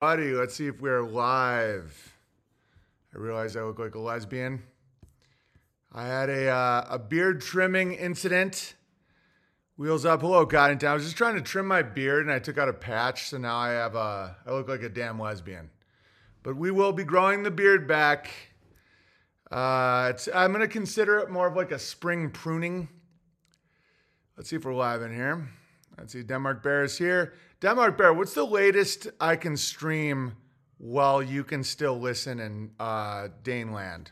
Buddy, let's see if we're live. I realize I look like a lesbian. I had a uh, a beard trimming incident. Wheels up, hello, Coddington. I was just trying to trim my beard and I took out a patch, so now I have a I look like a damn lesbian. But we will be growing the beard back. Uh, I'm gonna consider it more of like a spring pruning. Let's see if we're live in here. Let's see, Denmark Bear is here. Denmark Bear, what's the latest I can stream while you can still listen in uh, Daneland?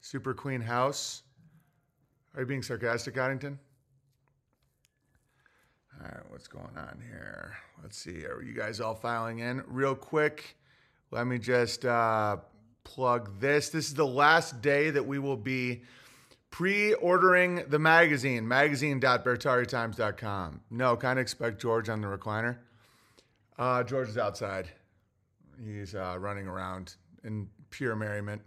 Super Queen House. Are you being sarcastic, Coddington? All right, what's going on here? Let's see. Are you guys all filing in? Real quick, let me just uh, plug this. This is the last day that we will be pre-ordering the magazine, magazine.beartariatimes.com. No, kind of expect George on the recliner. Uh, George is outside. He's uh, running around in pure merriment.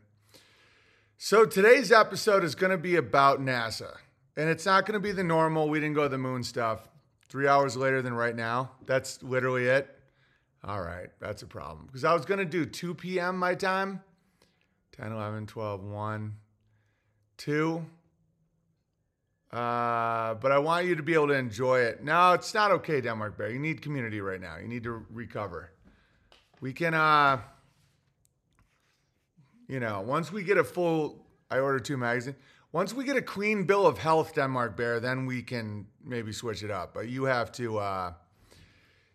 So today's episode is going to be about NASA. And it's not going to be the normal, we didn't go to the moon stuff. Three hours later than right now. That's literally it. All right, that's a problem. Because I was going to do 2 p.m. my time 10, 11, 12, 1, 2. Uh, but I want you to be able to enjoy it. No, it's not okay, Denmark Bear. You need community right now. You need to recover. We can, uh, you know, once we get a full, I ordered two magazine. Once we get a clean bill of health, Denmark Bear, then we can maybe switch it up. But you have to, uh,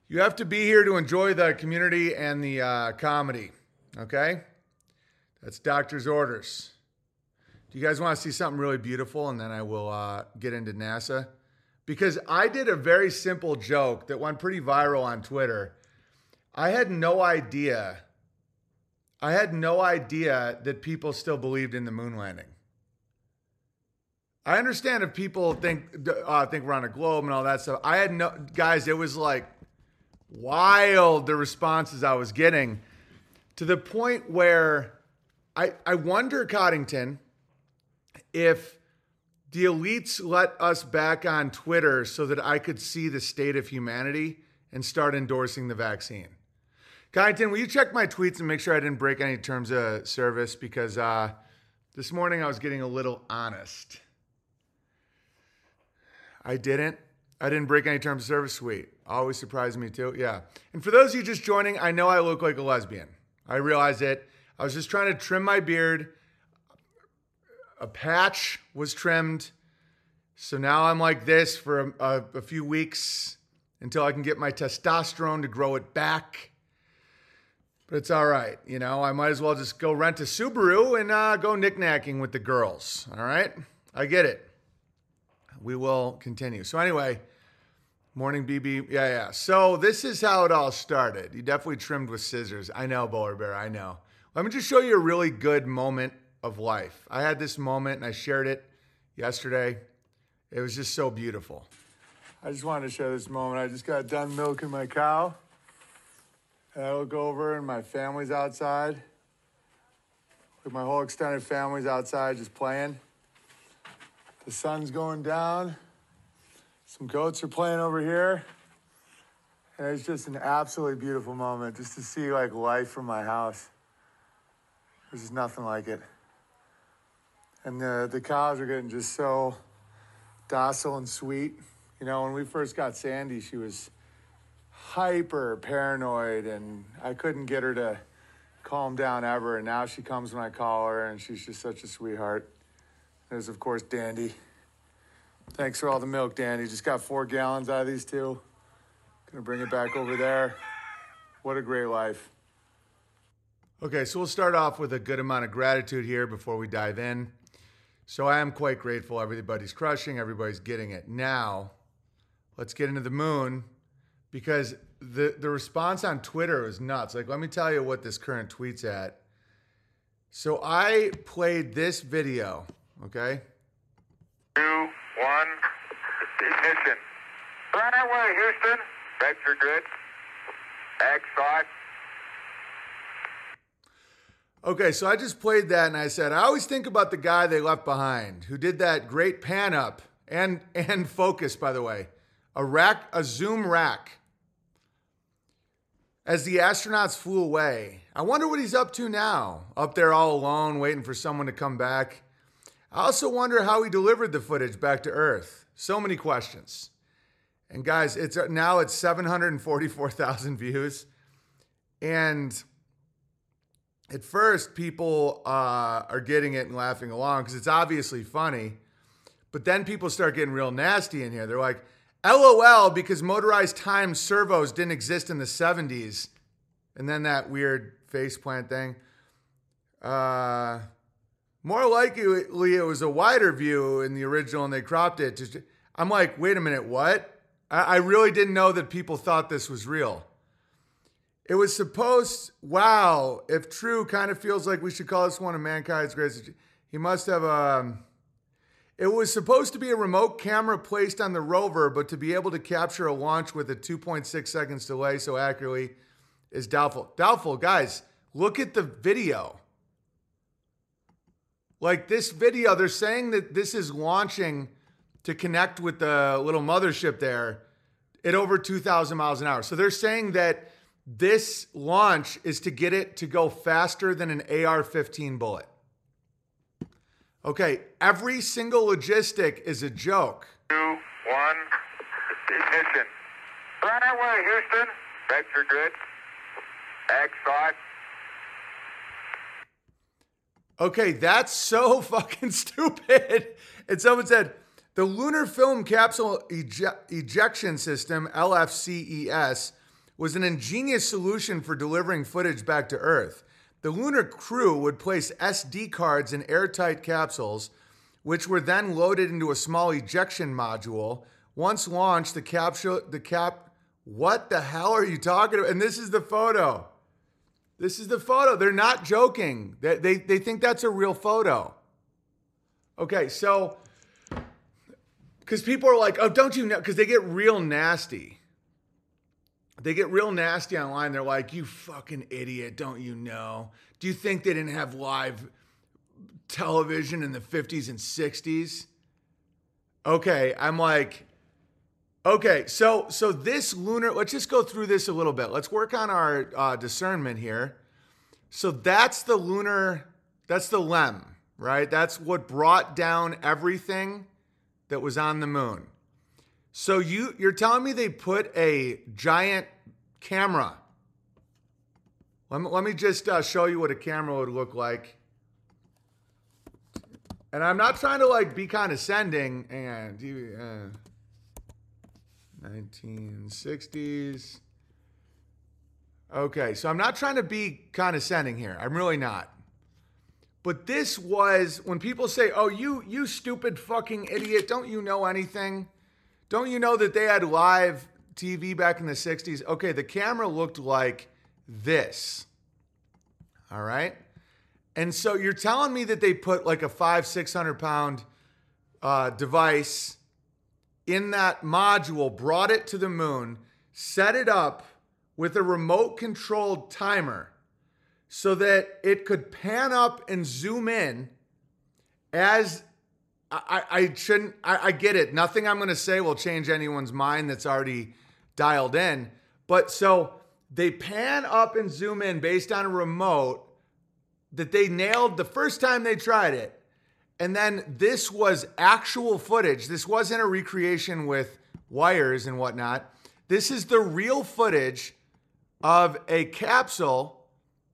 you have to be here to enjoy the community and the uh, comedy. Okay, that's doctor's orders. You guys want to see something really beautiful? And then I will uh, get into NASA. Because I did a very simple joke that went pretty viral on Twitter. I had no idea. I had no idea that people still believed in the moon landing. I understand if people think uh, think we're on a globe and all that stuff. I had no guys. It was like wild the responses I was getting to the point where I I wonder Coddington if the elites let us back on Twitter so that I could see the state of humanity and start endorsing the vaccine. Coddington, will you check my tweets and make sure I didn't break any terms of service? Because uh, this morning I was getting a little honest. I didn't. I didn't break any terms of service. Sweet. Always surprised me too. Yeah. And for those of you just joining, I know I look like a lesbian. I realize it. I was just trying to trim my beard a patch was trimmed. So now I'm like this for a, a, a, few weeks until I can get my testosterone to grow it back. But it's all right. You know, I might as well just go rent a Subaru and uh, go knickknacking with the girls. All right? I get it. We will continue. So, anyway, morning BB. Yeah, yeah. So, this is how it all started. You definitely trimmed with scissors. I know, Bowler Bear. I know. Let me just show you a really good moment of life. I had this moment and I shared it yesterday. It was just so beautiful. I just wanted to share this moment. I just got done milking my cow. And I look over and my family's outside. Like my whole extended family's outside just playing. The sun's going down. Some goats are playing over here. And it's just an absolutely beautiful moment just to see like life from my house. There's just nothing like it and the, the cows are getting just so docile and sweet. You know, when we first got Sandy, she was hyper paranoid, and I couldn't get her to calm down ever. And now she comes when I call her, and she's just such a sweetheart. There's, of course, Dandy. Thanks for all the milk, Dandy. Just got four gallons out of these two. Gonna bring it back over there. What a great life. Okay, so we'll start off with a good amount of gratitude here before we dive in. So I am quite grateful. Everybody's crushing, everybody's getting it. Now, let's get into the moon because the, the response on Twitter was nuts. Like, let me tell you what this current tweet's at. So I played this video, okay? Two, one, ignition. Right away, Houston. Vector good. X Okay, so I just played that and I said, I always think about the guy they left behind who did that great pan up and and focus, by the way. A rack, a zoom rack. as the astronauts flew away. I wonder what he's up to now, up there all alone, waiting for someone to come back. I also wonder how he delivered the footage back to Earth. So many questions. And guys, it's now it's 744,000 views. And at first, people uh, are getting it and laughing along because it's obviously funny. But then people start getting real nasty in here. They're like, LOL, because motorized time servos didn't exist in the 70s. And then that weird faceplant thing. Uh, more likely, it was a wider view in the original and they cropped it. I'm like, wait a minute, what? I, I really didn't know that people thought this was real. It was supposed, wow, if true, kind of feels like we should call this one of mankind's greatest. He must have, um, it was supposed to be a remote camera placed on the rover, but to be able to capture a launch with a 2.6 seconds delay so accurately is doubtful. Doubtful, guys, look at the video. Like this video, they're saying that this is launching to connect with the little mothership there at over 2,000 miles an hour. So they're saying that this launch is to get it to go faster than an AR 15 bullet. Okay, every single logistic is a joke. Two, one, ignition. Right away, Houston. Vector good. Thought. Okay, that's so fucking stupid. And someone said the Lunar Film Capsule Eje- Ejection System, LFCES, was an ingenious solution for delivering footage back to Earth. The lunar crew would place SD cards in airtight capsules, which were then loaded into a small ejection module. Once launched, the capsule, the cap, what the hell are you talking about? And this is the photo. This is the photo. They're not joking. They, they, they think that's a real photo. Okay, so, because people are like, oh, don't you know? Because they get real nasty they get real nasty online. They're like, you fucking idiot, don't you know? Do you think they didn't have live television in the 50s and 60s? Okay, I'm like, okay, so so this lunar, let's just go through this a little bit. Let's work on our uh, discernment here. So that's the lunar, that's the LEM, right? That's what brought down everything that was on the moon. So you you're telling me they put a giant camera. Let me, let me just uh, show you what a camera would look like. And I'm not trying to like be condescending and uh, 1960s. Okay, so I'm not trying to be condescending here. I'm really not. But this was when people say, "Oh, you you stupid fucking idiot, don't you know anything?" Don't you know that they had live TV back in the 60s? Okay, the camera looked like this. All right. And so you're telling me that they put like a five, 600 pound uh, device in that module, brought it to the moon, set it up with a remote controlled timer so that it could pan up and zoom in as I, I shouldn't. I, I get it. Nothing I'm going to say will change anyone's mind that's already dialed in. But so they pan up and zoom in based on a remote that they nailed the first time they tried it. And then this was actual footage. This wasn't a recreation with wires and whatnot. This is the real footage of a capsule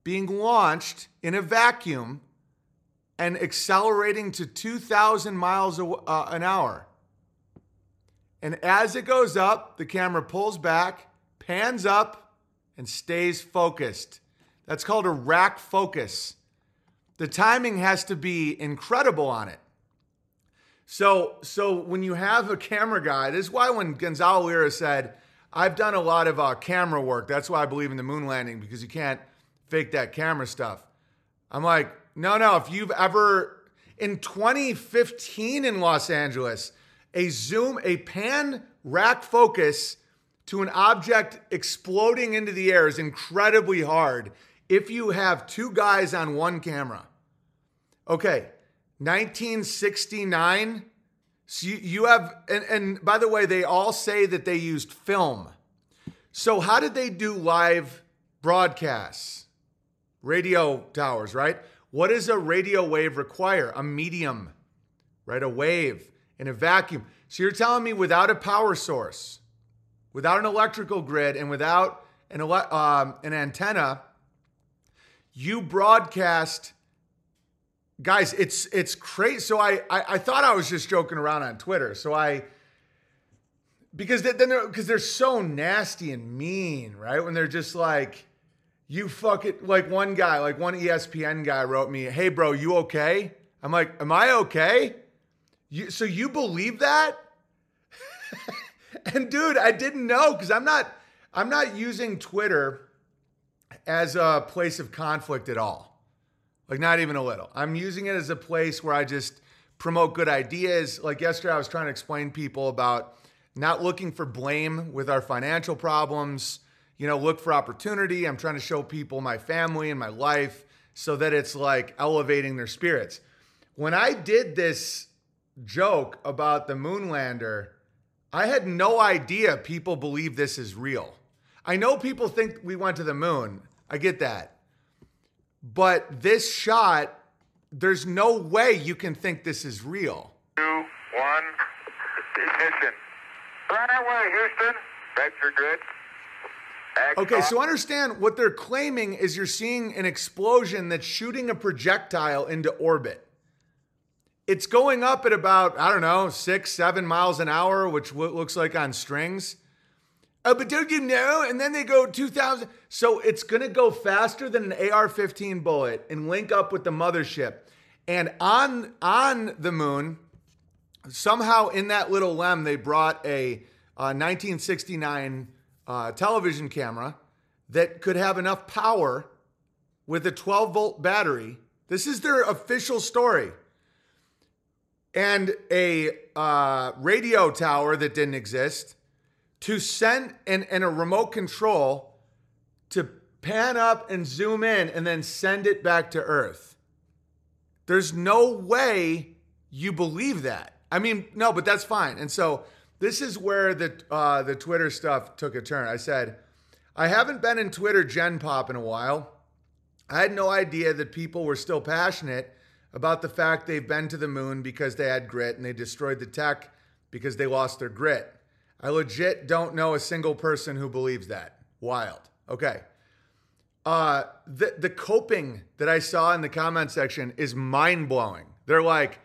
being launched in a vacuum and accelerating to 2,000 miles uh, an hour. And as it goes up, the camera pulls back, pans up, and stays focused. That's called a rack focus. The timing has to be incredible on it. So, so when you have a camera guy, this is why when Gonzalo Lira said, I've done a lot of uh, camera work. That's why I believe in the moon landing because you can't fake that camera stuff. I'm like, no, no. If you've ever, in 2015 in Los Angeles, a zoom, a pan rack focus to an object exploding into the air is incredibly hard if you have two guys on one camera. Okay, 1969. So you, you have, and, and by the way, they all say that they used film. So, how did they do live broadcasts, radio towers, right? What does a radio wave require? A medium, right? A wave in a vacuum. So you're telling me without a power source, without an electrical grid, and without an, ele- um, an antenna, you broadcast guys it's it's crazy so I, I, I thought i was just joking around on twitter so i because then they're because they're so nasty and mean right when they're just like you fuck it like one guy like one espn guy wrote me hey bro you okay i'm like am i okay you so you believe that and dude i didn't know because i'm not i'm not using twitter as a place of conflict at all. Like, not even a little. I'm using it as a place where I just promote good ideas. Like, yesterday, I was trying to explain people about not looking for blame with our financial problems. You know, look for opportunity. I'm trying to show people my family and my life so that it's like elevating their spirits. When I did this joke about the moonlander, I had no idea people believe this is real. I know people think we went to the moon. I get that. But this shot, there's no way you can think this is real. Two, one, ignition. Right away, Houston. Vector good. Okay, so understand what they're claiming is you're seeing an explosion that's shooting a projectile into orbit. It's going up at about, I don't know, six, seven miles an hour, which looks like on strings. Oh, but don't you know? And then they go 2,000. So it's going to go faster than an AR 15 bullet and link up with the mothership. And on, on the moon, somehow in that little lem, they brought a uh, 1969 uh, television camera that could have enough power with a 12 volt battery. This is their official story. And a uh, radio tower that didn't exist to send and, and a remote control to pan up and zoom in and then send it back to Earth. There's no way you believe that. I mean, no, but that's fine. And so this is where the uh, the Twitter stuff took a turn. I said, I haven't been in Twitter gen pop in a while. I had no idea that people were still passionate about the fact they've been to the moon because they had grit and they destroyed the tech because they lost their grit. I legit don't know a single person who believes that. Wild. Okay. Uh, the the coping that I saw in the comment section is mind blowing. They're like,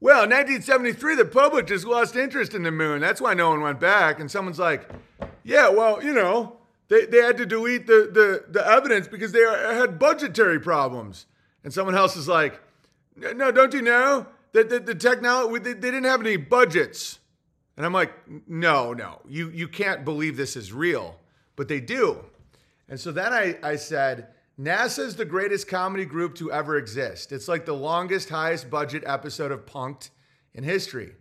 "Well, 1973, the public just lost interest in the moon. That's why no one went back." And someone's like, "Yeah, well, you know, they, they had to delete the, the the evidence because they had budgetary problems." And someone else is like, "No, don't you know that the, the technology they, they didn't have any budgets?" And I'm like, no, no, you, you can't believe this is real, but they do. And so then I, I said, NASA is the greatest comedy group to ever exist. It's like the longest, highest budget episode of Punked in history.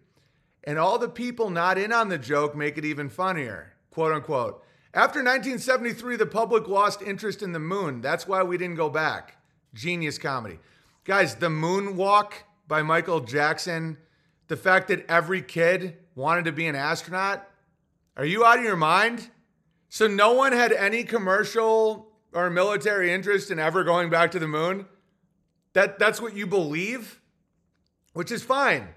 And all the people not in on the joke make it even funnier, quote unquote. After 1973, the public lost interest in the moon. That's why we didn't go back. Genius comedy. Guys, the moonwalk by Michael Jackson, the fact that every kid wanted to be an astronaut? Are you out of your mind? So no one had any commercial or military interest in ever going back to the moon? That that's what you believe? Which is fine.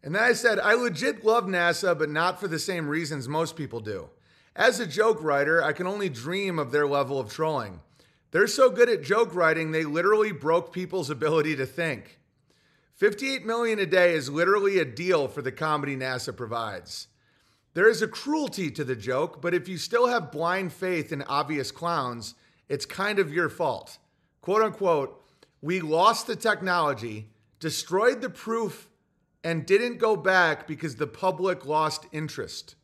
And then I said, I legit love NASA, but not for the same reasons most people do. As a joke writer, I can only dream of their level of trolling. They're so good at joke writing, they literally broke people's ability to think. 58 million a day is literally a deal for the comedy NASA provides. There is a cruelty to the joke, but if you still have blind faith in obvious clowns, it's kind of your fault. Quote unquote, we lost the technology, destroyed the proof, and didn't go back because the public lost interest.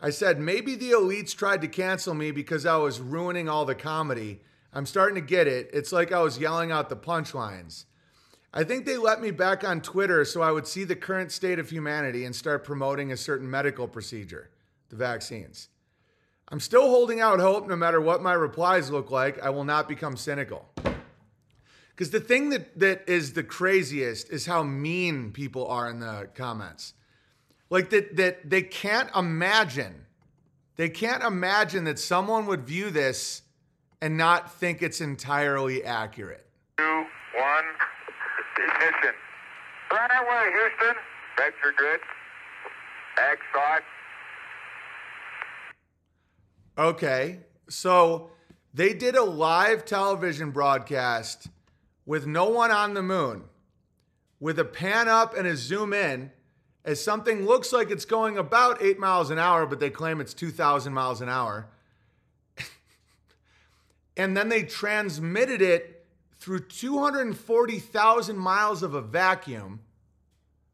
I said, maybe the elites tried to cancel me because I was ruining all the comedy. I'm starting to get it. It's like I was yelling out the punchlines. I think they let me back on Twitter so I would see the current state of humanity and start promoting a certain medical procedure, the vaccines. I'm still holding out hope no matter what my replies look like, I will not become cynical. Because the thing that, that is the craziest is how mean people are in the comments. Like that, that they can't imagine, they can't imagine that someone would view this and not think it's entirely accurate. Two, one, ignition. Right away, Houston. Vector good. Ag. Okay. So they did a live television broadcast with no one on the moon, with a pan up and a zoom in, as something looks like it's going about eight miles an hour, but they claim it's 2,000 miles an hour. and then they transmitted it through 240,000 miles of a vacuum.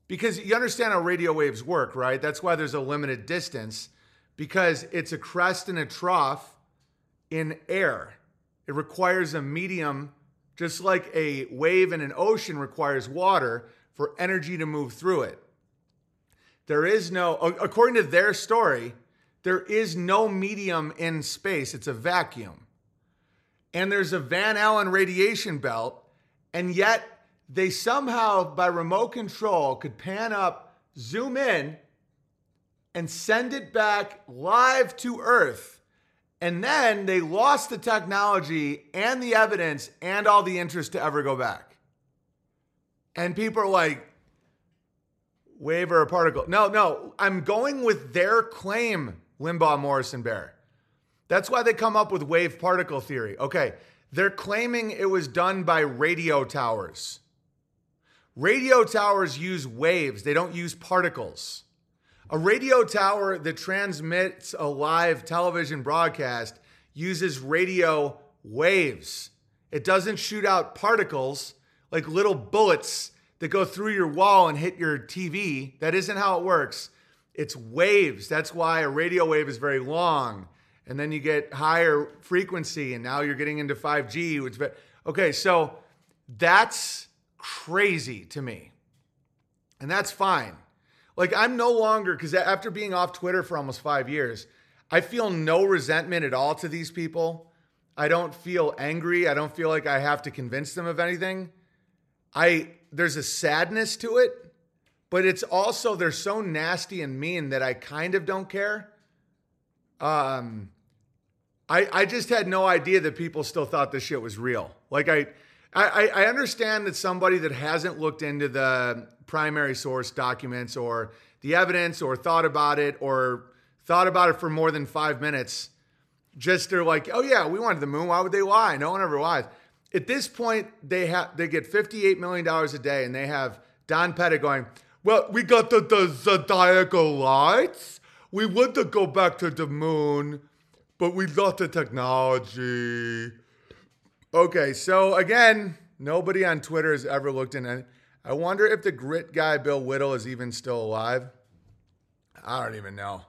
Because you understand how radio waves work, right? That's why there's a limited distance because it's a crest and a trough in air. It requires a medium, just like a wave in an ocean requires water for energy to move through it. There is no, according to their story, there is no medium in space, it's a vacuum. And there's a Van Allen radiation belt, and yet they somehow, by remote control, could pan up, zoom in, and send it back live to Earth. And then they lost the technology and the evidence and all the interest to ever go back. And people are like, wave or a particle. No, no, I'm going with their claim, Limbaugh, Morrison, Bear. That's why they come up with wave particle theory. Okay, they're claiming it was done by radio towers. Radio towers use waves, they don't use particles. A radio tower that transmits a live television broadcast uses radio waves. It doesn't shoot out particles like little bullets that go through your wall and hit your TV. That isn't how it works. It's waves. That's why a radio wave is very long. And then you get higher frequency, and now you're getting into 5G, which but okay, so that's crazy to me. And that's fine. Like I'm no longer because after being off Twitter for almost five years, I feel no resentment at all to these people. I don't feel angry. I don't feel like I have to convince them of anything. I there's a sadness to it, but it's also they're so nasty and mean that I kind of don't care. Um I I just had no idea that people still thought this shit was real. Like I I, I understand that somebody that hasn't looked into the primary source documents or the evidence or thought about it or thought about it for more than five minutes, just they're like, oh yeah, we wanted the moon. Why would they lie? No one ever lies. At this point, they have they get $58 million a day and they have Don Pettit going, well, we got the, the zodiacal lights. We want to go back to the moon, but we lost the technology. Okay, so again, nobody on Twitter has ever looked in. I wonder if the grit guy, Bill Whittle, is even still alive. I don't even know.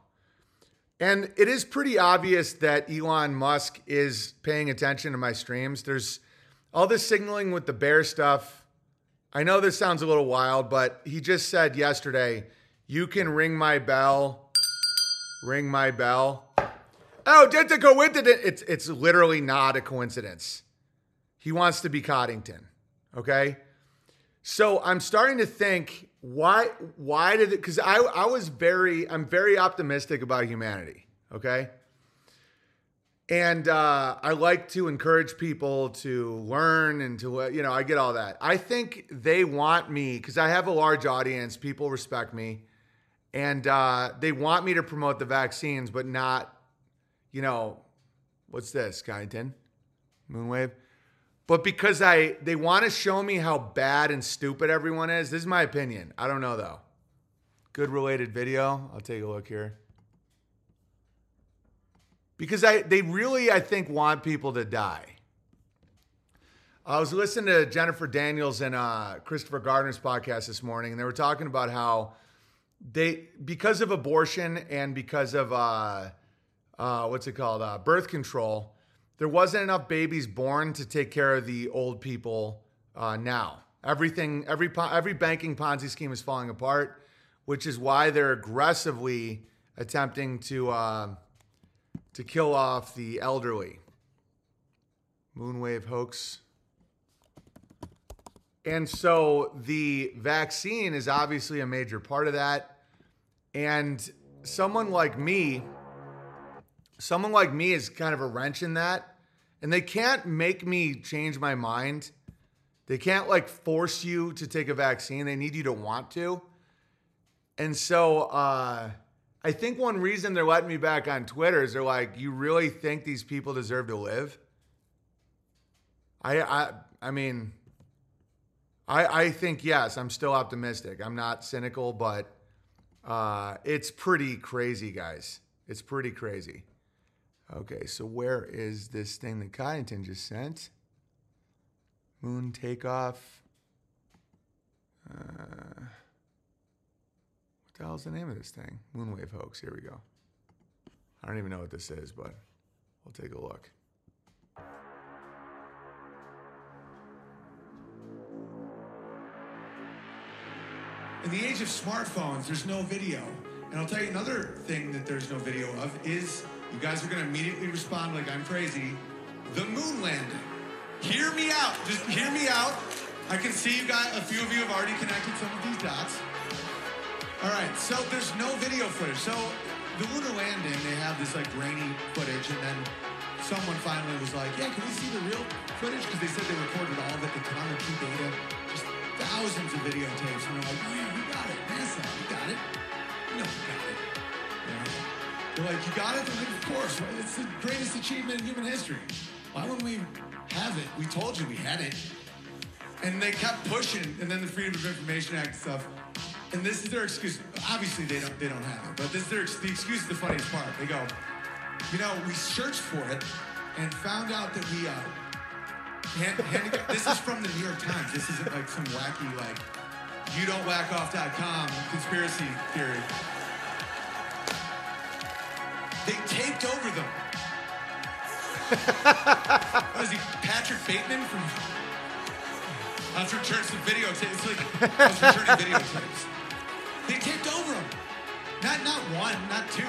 And it is pretty obvious that Elon Musk is paying attention to my streams. There's all this signaling with the bear stuff. I know this sounds a little wild, but he just said yesterday, you can ring my bell. Ring my bell. Oh, just a coincidence. It's, it's literally not a coincidence. He wants to be Coddington. Okay. So I'm starting to think why why did it because I, I was very I'm very optimistic about humanity. Okay. And uh, I like to encourage people to learn and to, you know, I get all that. I think they want me because I have a large audience. People respect me. And uh, they want me to promote the vaccines, but not, you know, what's this, Kyneton? Moonwave? But because I they want to show me how bad and stupid everyone is. This is my opinion. I don't know though. Good related video. I'll take a look here. Because I they really I think want people to die. I was listening to Jennifer Daniels and uh, Christopher Gardner's podcast this morning, and they were talking about how they because of abortion and because of uh, uh, what's it called uh, birth control there wasn't enough babies born to take care of the old people uh, now. Everything, every every banking Ponzi scheme is falling apart, which is why they're aggressively attempting to uh, to kill off the elderly. Moonwave hoax. And so the vaccine is obviously a major part of that. And someone like me, someone like me is kind of a wrench in that. And they can't make me change my mind. They can't like force you to take a vaccine. They need you to want to. And so uh, I think one reason they're letting me back on Twitter is they're like, you really think these people deserve to live? I I I mean, I I think yes. I'm still optimistic. I'm not cynical, but uh, it's pretty crazy, guys. It's pretty crazy. Okay, so where is this thing that Kyneton just sent? Moon takeoff. Uh, what the hell's the name of this thing? Moonwave hoax. Here we go. I don't even know what this is, but we'll take a look. In the age of smartphones, there's no video. And I'll tell you another thing that there's no video of is you guys are going to immediately respond like I'm crazy. The moon landing. Hear me out. Just hear me out. I can see you got a few of you have already connected some of these dots. All right, so there's no video footage. So the lunar landing, they have this like grainy footage, and then someone finally was like, "Yeah, can we see the real footage?" Because they said they recorded all of it, the telemetry data, just thousands of videotapes, and they're like, "Oh yeah, we got it, NASA, we got it, you know, we got it." You They're like, "You got it?" Like, "Of course, right? it's the greatest achievement in human history. Why wouldn't we have it? We told you we had it." And they kept pushing, and then the Freedom of Information Act stuff. And this is their excuse. Obviously, they don't they don't have it, but this is their the excuse is the funniest part. They go, you know, we searched for it and found out that we uh, hand, hand, this is from the New York Times. This isn't like some wacky like you don't whack off.com conspiracy theory. Over them. Was he Patrick Bateman from? I was returning some videotapes. It's like I was returning videotapes. They taped over them. Not not one, not two.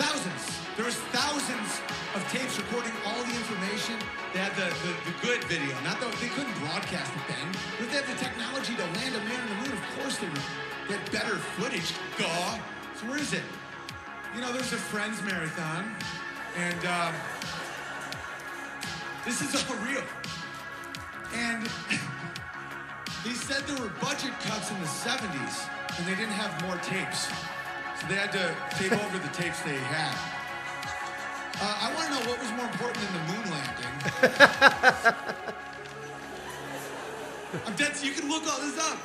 Thousands. There was thousands of tapes recording all the information. They had the, the, the good video. Not the, they couldn't broadcast it then. But they had the technology to land a man on the moon. Of course they would. They had better footage. Duh. So where is it? You know, there's a Friends marathon, and um, this is all real. And they said there were budget cuts in the 70s, and they didn't have more tapes. So they had to tape over the tapes they had. Uh, I want to know what was more important than the moon landing. I'm dead. So you can look all this up.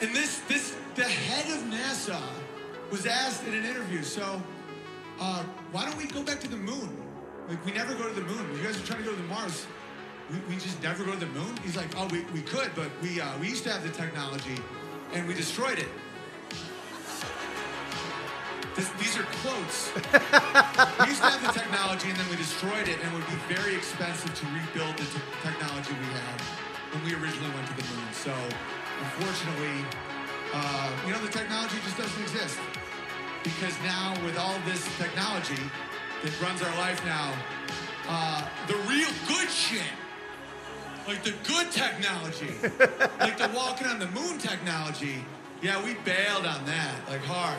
And this, this, the head of NASA was asked in an interview. So, uh, why don't we go back to the moon? Like we never go to the moon. You guys are trying to go to Mars. We, we just never go to the moon. He's like, oh, we, we could, but we uh, we used to have the technology, and we destroyed it. This, these are quotes. we used to have the technology and then we destroyed it, and it would be very expensive to rebuild the te- technology we had when we originally went to the moon. So, unfortunately, uh, you know, the technology just doesn't exist. Because now, with all this technology that runs our life now, uh, the real good shit, like the good technology, like the walking on the moon technology, yeah, we bailed on that, like hard.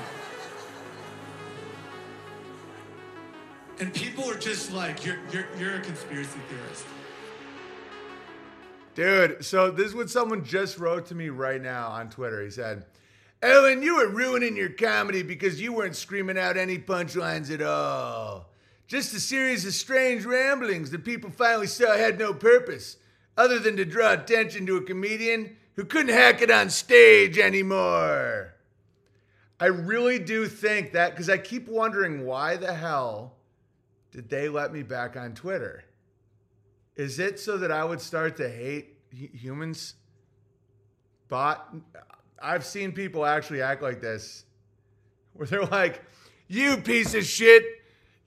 And people are just like, you're, you're, you're a conspiracy theorist. Dude, so this is what someone just wrote to me right now on Twitter. He said, Ellen, you were ruining your comedy because you weren't screaming out any punchlines at all. Just a series of strange ramblings that people finally saw had no purpose other than to draw attention to a comedian who couldn't hack it on stage anymore. I really do think that because I keep wondering why the hell did they let me back on Twitter? Is it so that I would start to hate hu- humans? But I've seen people actually act like this, where they're like, "You piece of shit,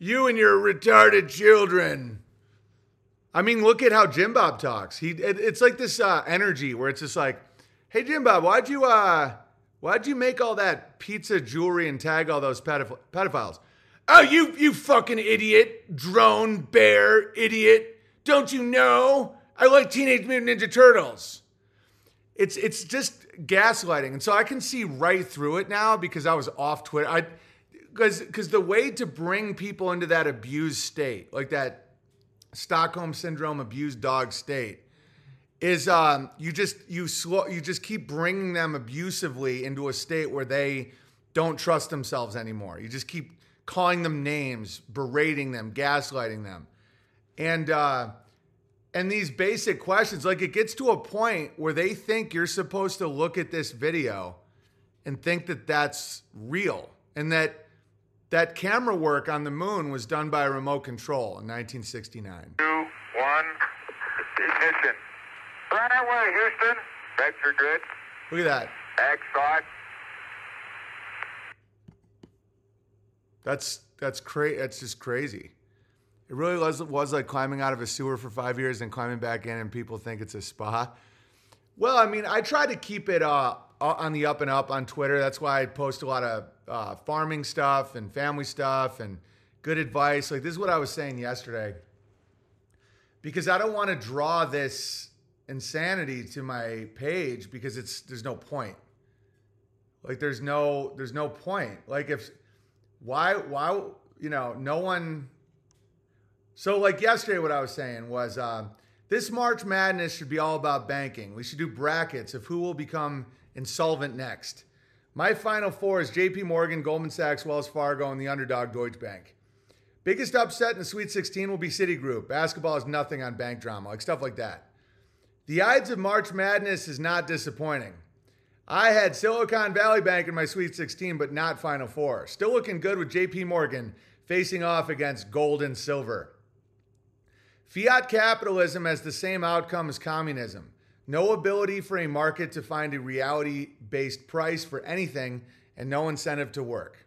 you and your retarded children." I mean, look at how Jim Bob talks. He it, it's like this uh, energy where it's just like, "Hey Jim Bob, why'd you uh, why'd you make all that pizza jewelry and tag all those pedoph- pedophiles?" Oh, you you fucking idiot, drone bear idiot! Don't you know? I like Teenage Mutant Ninja Turtles. It's it's just gaslighting, and so I can see right through it now because I was off Twitter. I because because the way to bring people into that abused state, like that Stockholm syndrome abused dog state is um, you just you slow you just keep bringing them abusively into a state where they don't trust themselves anymore. You just keep calling them names, berating them, gaslighting them, and uh, and these basic questions. Like it gets to a point where they think you're supposed to look at this video and think that that's real and that that camera work on the moon was done by a remote control in 1969. Two, one, ignition. Right away, Houston. Vector good. Look at that. X. That's that's crazy. That's just crazy. It really was was like climbing out of a sewer for five years and climbing back in, and people think it's a spa. Well, I mean, I try to keep it uh, on the up and up on Twitter. That's why I post a lot of uh, farming stuff and family stuff and good advice. Like this is what I was saying yesterday, because I don't want to draw this insanity to my page because it's there's no point. Like there's no there's no point. Like if why why you know no one so like yesterday what i was saying was uh, this march madness should be all about banking. We should do brackets of who will become insolvent next. My final four is jp morgan goldman sachs wells fargo and the underdog deutsche bank. Biggest upset in the sweet 16 will be citigroup. Basketball is nothing on bank drama like stuff like that. The odds of march madness is not disappointing. I had Silicon Valley Bank in my Sweet 16, but not Final Four. Still looking good with JP Morgan facing off against gold and silver. Fiat capitalism has the same outcome as communism no ability for a market to find a reality based price for anything and no incentive to work.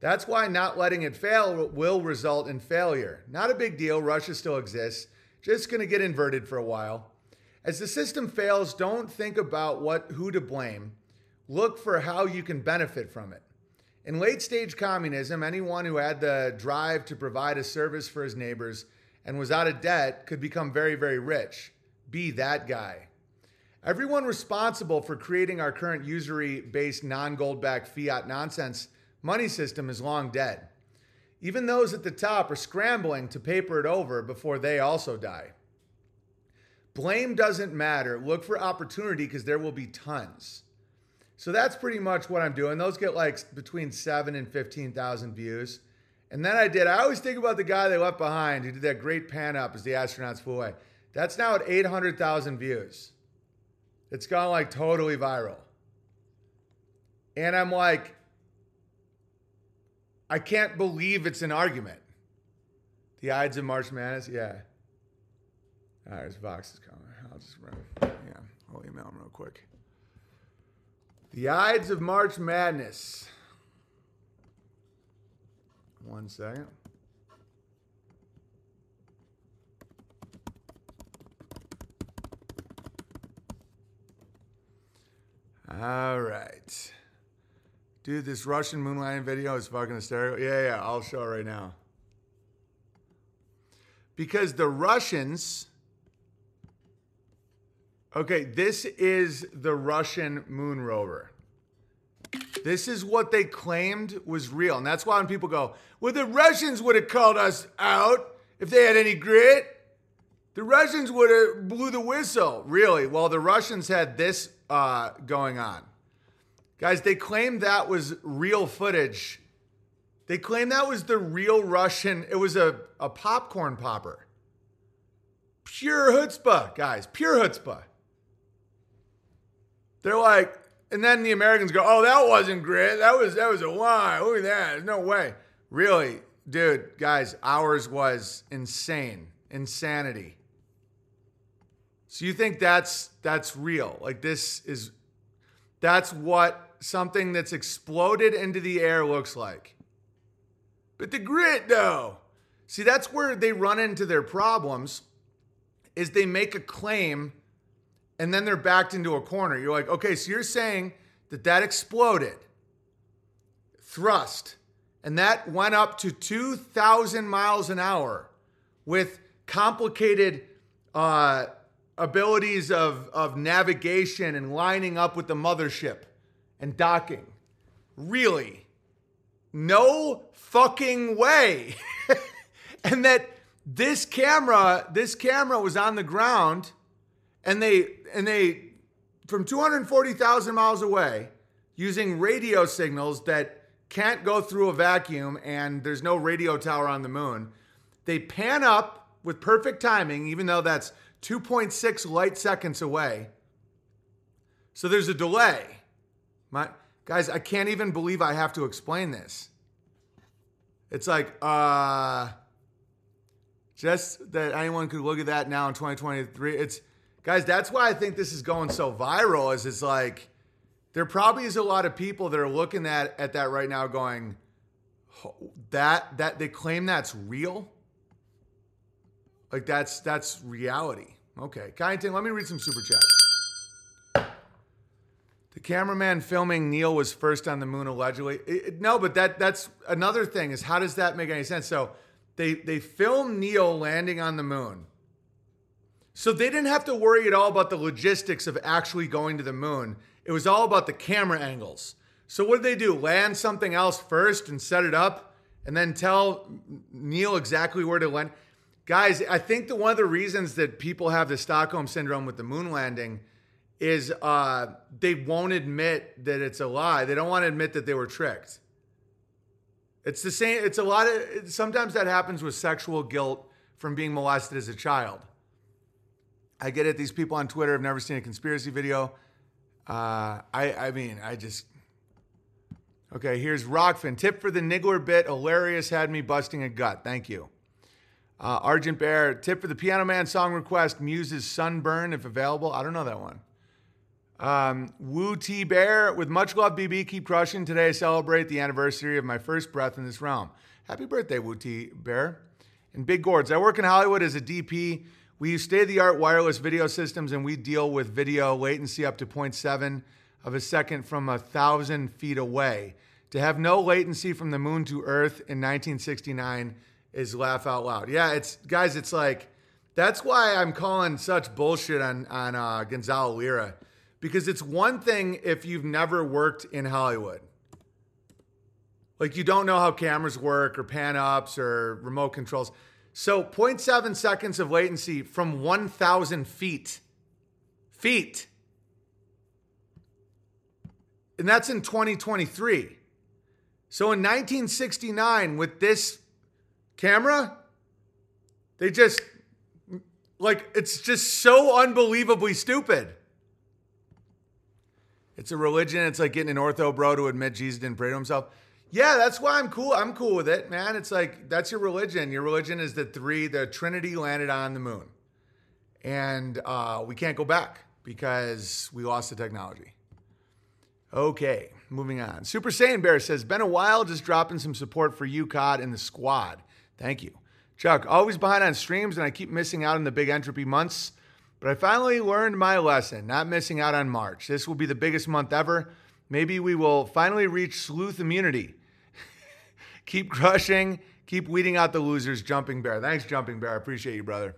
That's why not letting it fail will result in failure. Not a big deal, Russia still exists, just to get inverted for a while. As the system fails, don't think about what who to blame. Look for how you can benefit from it. In late stage communism, anyone who had the drive to provide a service for his neighbors and was out of debt could become very, very rich. Be that guy. Everyone responsible for creating our current usury based non gold backed fiat nonsense money system is long dead. Even those at the top are scrambling to paper it over before they also die. Blame doesn't matter. Look for opportunity because there will be tons. So that's pretty much what I'm doing. Those get like between seven and 15,000 views. And then I did, I always think about the guy they left behind who did that great pan up as the astronauts flew away. That's now at 800,000 views. It's gone like totally viral. And I'm like, I can't believe it's an argument. The Ides of March Madness, yeah. All right, there's Vox is coming. I'll just run. Yeah, I'll email him real quick. The Ides of March Madness. One second. All right. Dude, this Russian moon landing video is fucking hysterical. Yeah, yeah, I'll show it right now. Because the Russians Okay, this is the Russian moon rover. This is what they claimed was real. And that's why when people go, well, the Russians would have called us out if they had any grit. The Russians would have blew the whistle. Really? Well, the Russians had this uh, going on. Guys, they claimed that was real footage. They claimed that was the real Russian. It was a, a popcorn popper. Pure chutzpah, guys. Pure chutzpah. They're like, and then the Americans go, "Oh, that wasn't grit. That was that was a lie. Look at that. There's no way." Really, dude, guys, ours was insane, insanity. So you think that's that's real? Like this is that's what something that's exploded into the air looks like. But the grit though. See, that's where they run into their problems is they make a claim and then they're backed into a corner. You're like, okay, so you're saying that that exploded, thrust, and that went up to 2,000 miles an hour with complicated uh, abilities of, of navigation and lining up with the mothership and docking. Really? No fucking way. and that This camera, this camera was on the ground, and they and they from 240,000 miles away using radio signals that can't go through a vacuum and there's no radio tower on the moon. They pan up with perfect timing, even though that's 2.6 light seconds away. So there's a delay. My guys, I can't even believe I have to explain this. It's like, uh, just that anyone could look at that now in 2023. It's guys, that's why I think this is going so viral. Is it's like there probably is a lot of people that are looking at at that right now, going, that that they claim that's real. Like that's that's reality. Okay, Kyneton, let me read some super chats. The cameraman filming Neil was first on the moon allegedly. It- it- no, but that that's another thing is how does that make any sense? So they they film Neil landing on the moon. So they didn't have to worry at all about the logistics of actually going to the moon. It was all about the camera angles. So what did they do? Land something else first and set it up and then tell Neil exactly where to land? Guys, I think that one of the reasons that people have the Stockholm syndrome with the moon landing is uh, they won't admit that it's a lie. They don't want to admit that they were tricked. It's the same. It's a lot of. Sometimes that happens with sexual guilt from being molested as a child. I get it. These people on Twitter have never seen a conspiracy video. Uh, I, I mean, I just. Okay, here's Rockfin. Tip for the Niggler bit. Hilarious had me busting a gut. Thank you. Uh, Argent Bear. Tip for the Piano Man song request. Muse's Sunburn, if available. I don't know that one. Um, Woo T Bear. With much love, BB. Keep crushing. Today I celebrate the anniversary of my first breath in this realm. Happy birthday, Woo T Bear. And Big Gourds. I work in Hollywood as a DP. We use state of the art wireless video systems and we deal with video latency up to 0.7 of a second from a thousand feet away. To have no latency from the moon to Earth in 1969 is laugh out loud. Yeah, it's guys, it's like that's why I'm calling such bullshit on on uh, Gonzalo Lira because it's one thing if you've never worked in Hollywood. Like you don't know how cameras work or pan ups or remote controls. So 0.7 seconds of latency from 1,000 feet. Feet. And that's in 2023. So in 1969, with this camera, they just, like, it's just so unbelievably stupid. It's a religion. It's like getting an ortho bro to admit Jesus didn't pray to himself. Yeah, that's why I'm cool. I'm cool with it, man. It's like that's your religion. Your religion is the three, the Trinity landed on the moon, and uh, we can't go back because we lost the technology. Okay, moving on. Super Saiyan Bear says, "Been a while, just dropping some support for you, COD, and the squad. Thank you, Chuck. Always behind on streams, and I keep missing out on the big entropy months." But I finally learned my lesson, not missing out on March. This will be the biggest month ever. Maybe we will finally reach sleuth immunity. Keep crushing, keep weeding out the losers, Jumping Bear. Thanks, Jumping Bear. I appreciate you, brother.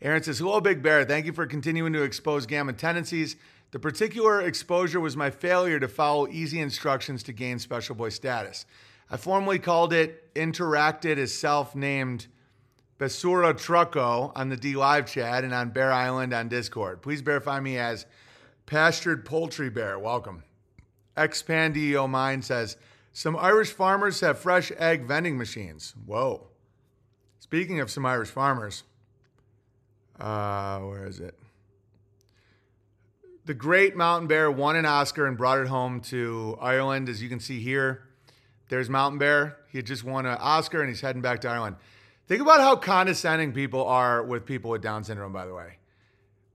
Aaron says, Hello, Big Bear. Thank you for continuing to expose gamma tendencies. The particular exposure was my failure to follow easy instructions to gain Special Boy status. I formally called it Interacted as self named Basura Trucko on the D Live chat and on Bear Island on Discord. Please verify me as Pastured Poultry Bear. Welcome. Expandio Mine says some Irish farmers have fresh egg vending machines. Whoa. Speaking of some Irish farmers, uh, where is it? The great Mountain Bear won an Oscar and brought it home to Ireland. As you can see here, there's Mountain Bear. He had just won an Oscar and he's heading back to Ireland. Think about how condescending people are with people with Down syndrome, by the way.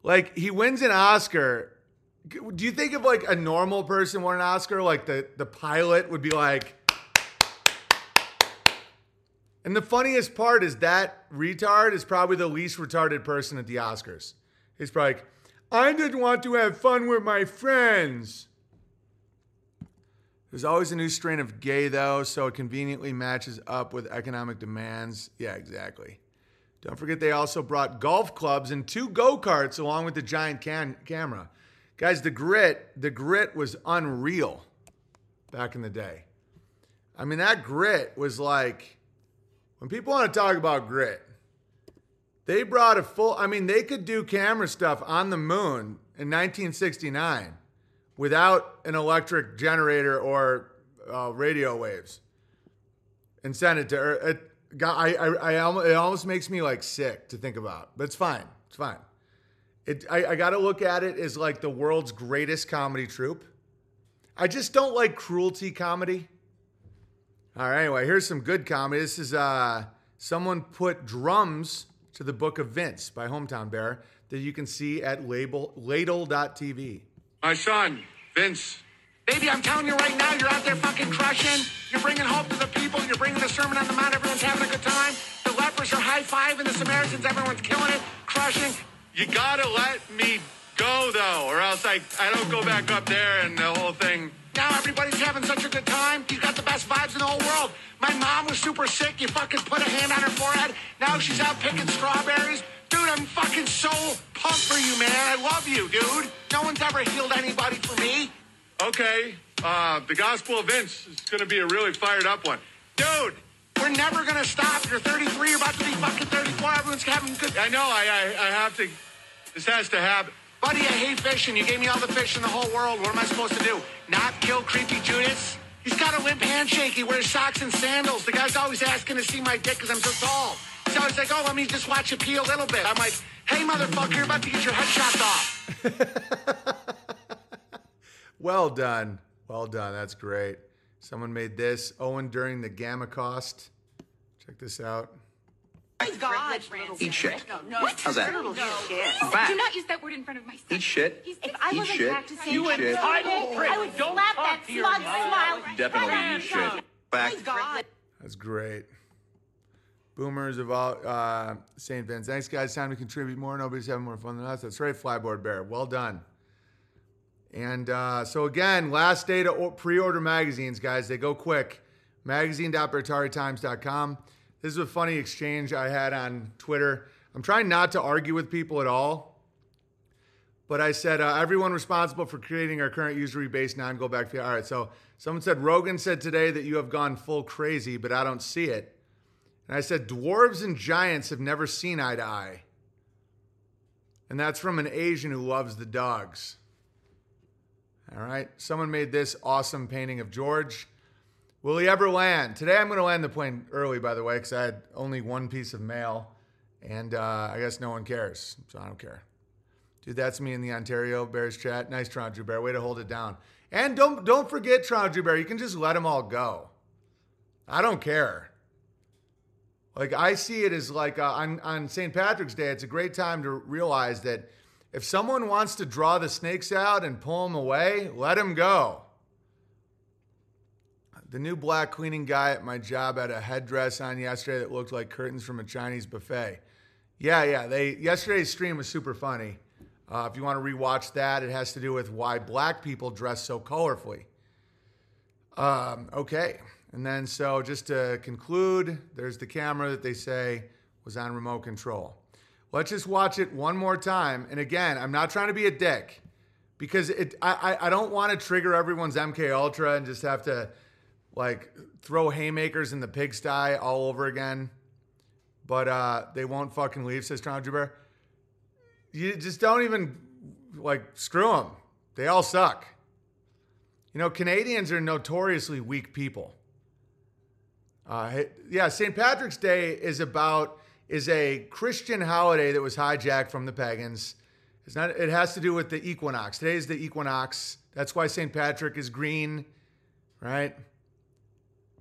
Like, he wins an Oscar. Do you think if like a normal person won an Oscar, like the, the pilot would be like, and the funniest part is that retard is probably the least retarded person at the Oscars. He's probably like, I just want to have fun with my friends. There's always a new strain of gay, though, so it conveniently matches up with economic demands. Yeah, exactly. Don't forget, they also brought golf clubs and two go karts along with the giant can- camera. Guys, the grit, the grit was unreal back in the day. I mean, that grit was like, when people want to talk about grit, they brought a full, I mean, they could do camera stuff on the moon in 1969 without an electric generator or uh, radio waves and send it to Earth. It, I, I, I, it almost makes me like sick to think about, but it's fine. It's fine. It, I, I got to look at it as like the world's greatest comedy troupe. I just don't like cruelty comedy. All right, anyway, here's some good comedy. This is uh, someone put drums to the Book of Vince by Hometown Bear that you can see at label, ladle.tv. My son, Vince. Baby, I'm telling you right now, you're out there fucking crushing. You're bringing hope to the people. You're bringing the Sermon on the Mount. Everyone's having a good time. The lepers are high fiving the Samaritans. Everyone's killing it, crushing. You gotta let me go, though, or else I, I don't go back up there and the whole thing. Now everybody's having such a good time. You got the best vibes in the whole world. My mom was super sick. You fucking put a hand on her forehead. Now she's out picking strawberries. Dude, I'm fucking so pumped for you, man. I love you, dude. No one's ever healed anybody for me. Okay, uh, the Gospel of Vince is gonna be a really fired up one. Dude, we're never gonna stop. You're 33, you're about to be fucking 34. Everyone's having good. I know, I, I, I have to, this has to happen. Buddy, I hate fishing. You gave me all the fish in the whole world. What am I supposed to do? Not kill creepy Judas? He's got a limp handshake. He wears socks and sandals. The guy's always asking to see my dick because I'm so tall. He's always like, oh, let me just watch it pee a little bit. I'm like, hey, motherfucker, you're about to get your head chopped off. well done. Well done. That's great. Someone made this. Owen during the Gamma Cost. Check this out. God. Eat shit. No, no. What? How's that? No. Back. Do not use that word in front of my son. Eat shit. He's, if I Eat wasn't shit. practicing, You I would entitled slap- I would prick. slap that smug smile. Definitely right eat shit. Back. God. That's great. Boomers of all uh, St. Vince. Thanks, guys. Time to contribute more. Nobody's having more fun than us. That's right, Flyboard Bear. Well done. And uh, so again, last day to pre-order magazines, guys. They go quick. Magazine.beartariatimes.com. This is a funny exchange I had on Twitter. I'm trying not to argue with people at all. But I said, uh, everyone responsible for creating our current usury based non go back. All right. So someone said, Rogan said today that you have gone full crazy, but I don't see it. And I said, dwarves and giants have never seen eye to eye. And that's from an Asian who loves the dogs. All right. Someone made this awesome painting of George. Will he ever land? Today I'm going to land the plane early, by the way, because I had only one piece of mail. And uh, I guess no one cares. So I don't care. Dude, that's me in the Ontario Bears chat. Nice, Toronto Bear. Way to hold it down. And don't don't forget, Toronto Bear. You can just let them all go. I don't care. Like I see it as like uh, on on St. Patrick's Day. It's a great time to realize that if someone wants to draw the snakes out and pull them away, let them go. The new black cleaning guy at my job had a headdress on yesterday that looked like curtains from a Chinese buffet. Yeah, yeah. They yesterday's stream was super funny. Uh, if you want to rewatch that, it has to do with why black people dress so colorfully. Um, okay. And then, so just to conclude, there's the camera that they say was on remote control. Let's just watch it one more time. And again, I'm not trying to be a dick because it, I, I, I don't want to trigger everyone's MK Ultra and just have to like throw haymakers in the pigsty all over again. But uh, they won't fucking leave, says Toronto Bear. You just don't even like screw them. They all suck. You know, Canadians are notoriously weak people. Uh, yeah, St. Patrick's Day is about is a Christian holiday that was hijacked from the pagans. It's not. It has to do with the equinox. Today is the equinox. That's why St. Patrick is green, right?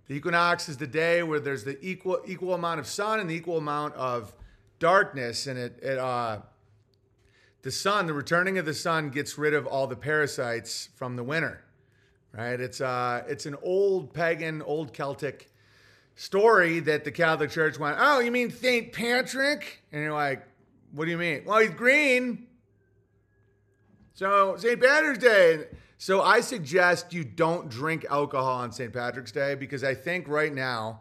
The equinox is the day where there's the equal equal amount of sun and the equal amount of darkness, and it it uh, the sun, the returning of the sun, gets rid of all the parasites from the winter, right? It's uh, it's an old pagan, old Celtic story that the Catholic Church went, oh, you mean Saint Patrick? And you're like, what do you mean? Well, he's green. So St. Patrick's Day. So I suggest you don't drink alcohol on St. Patrick's Day because I think right now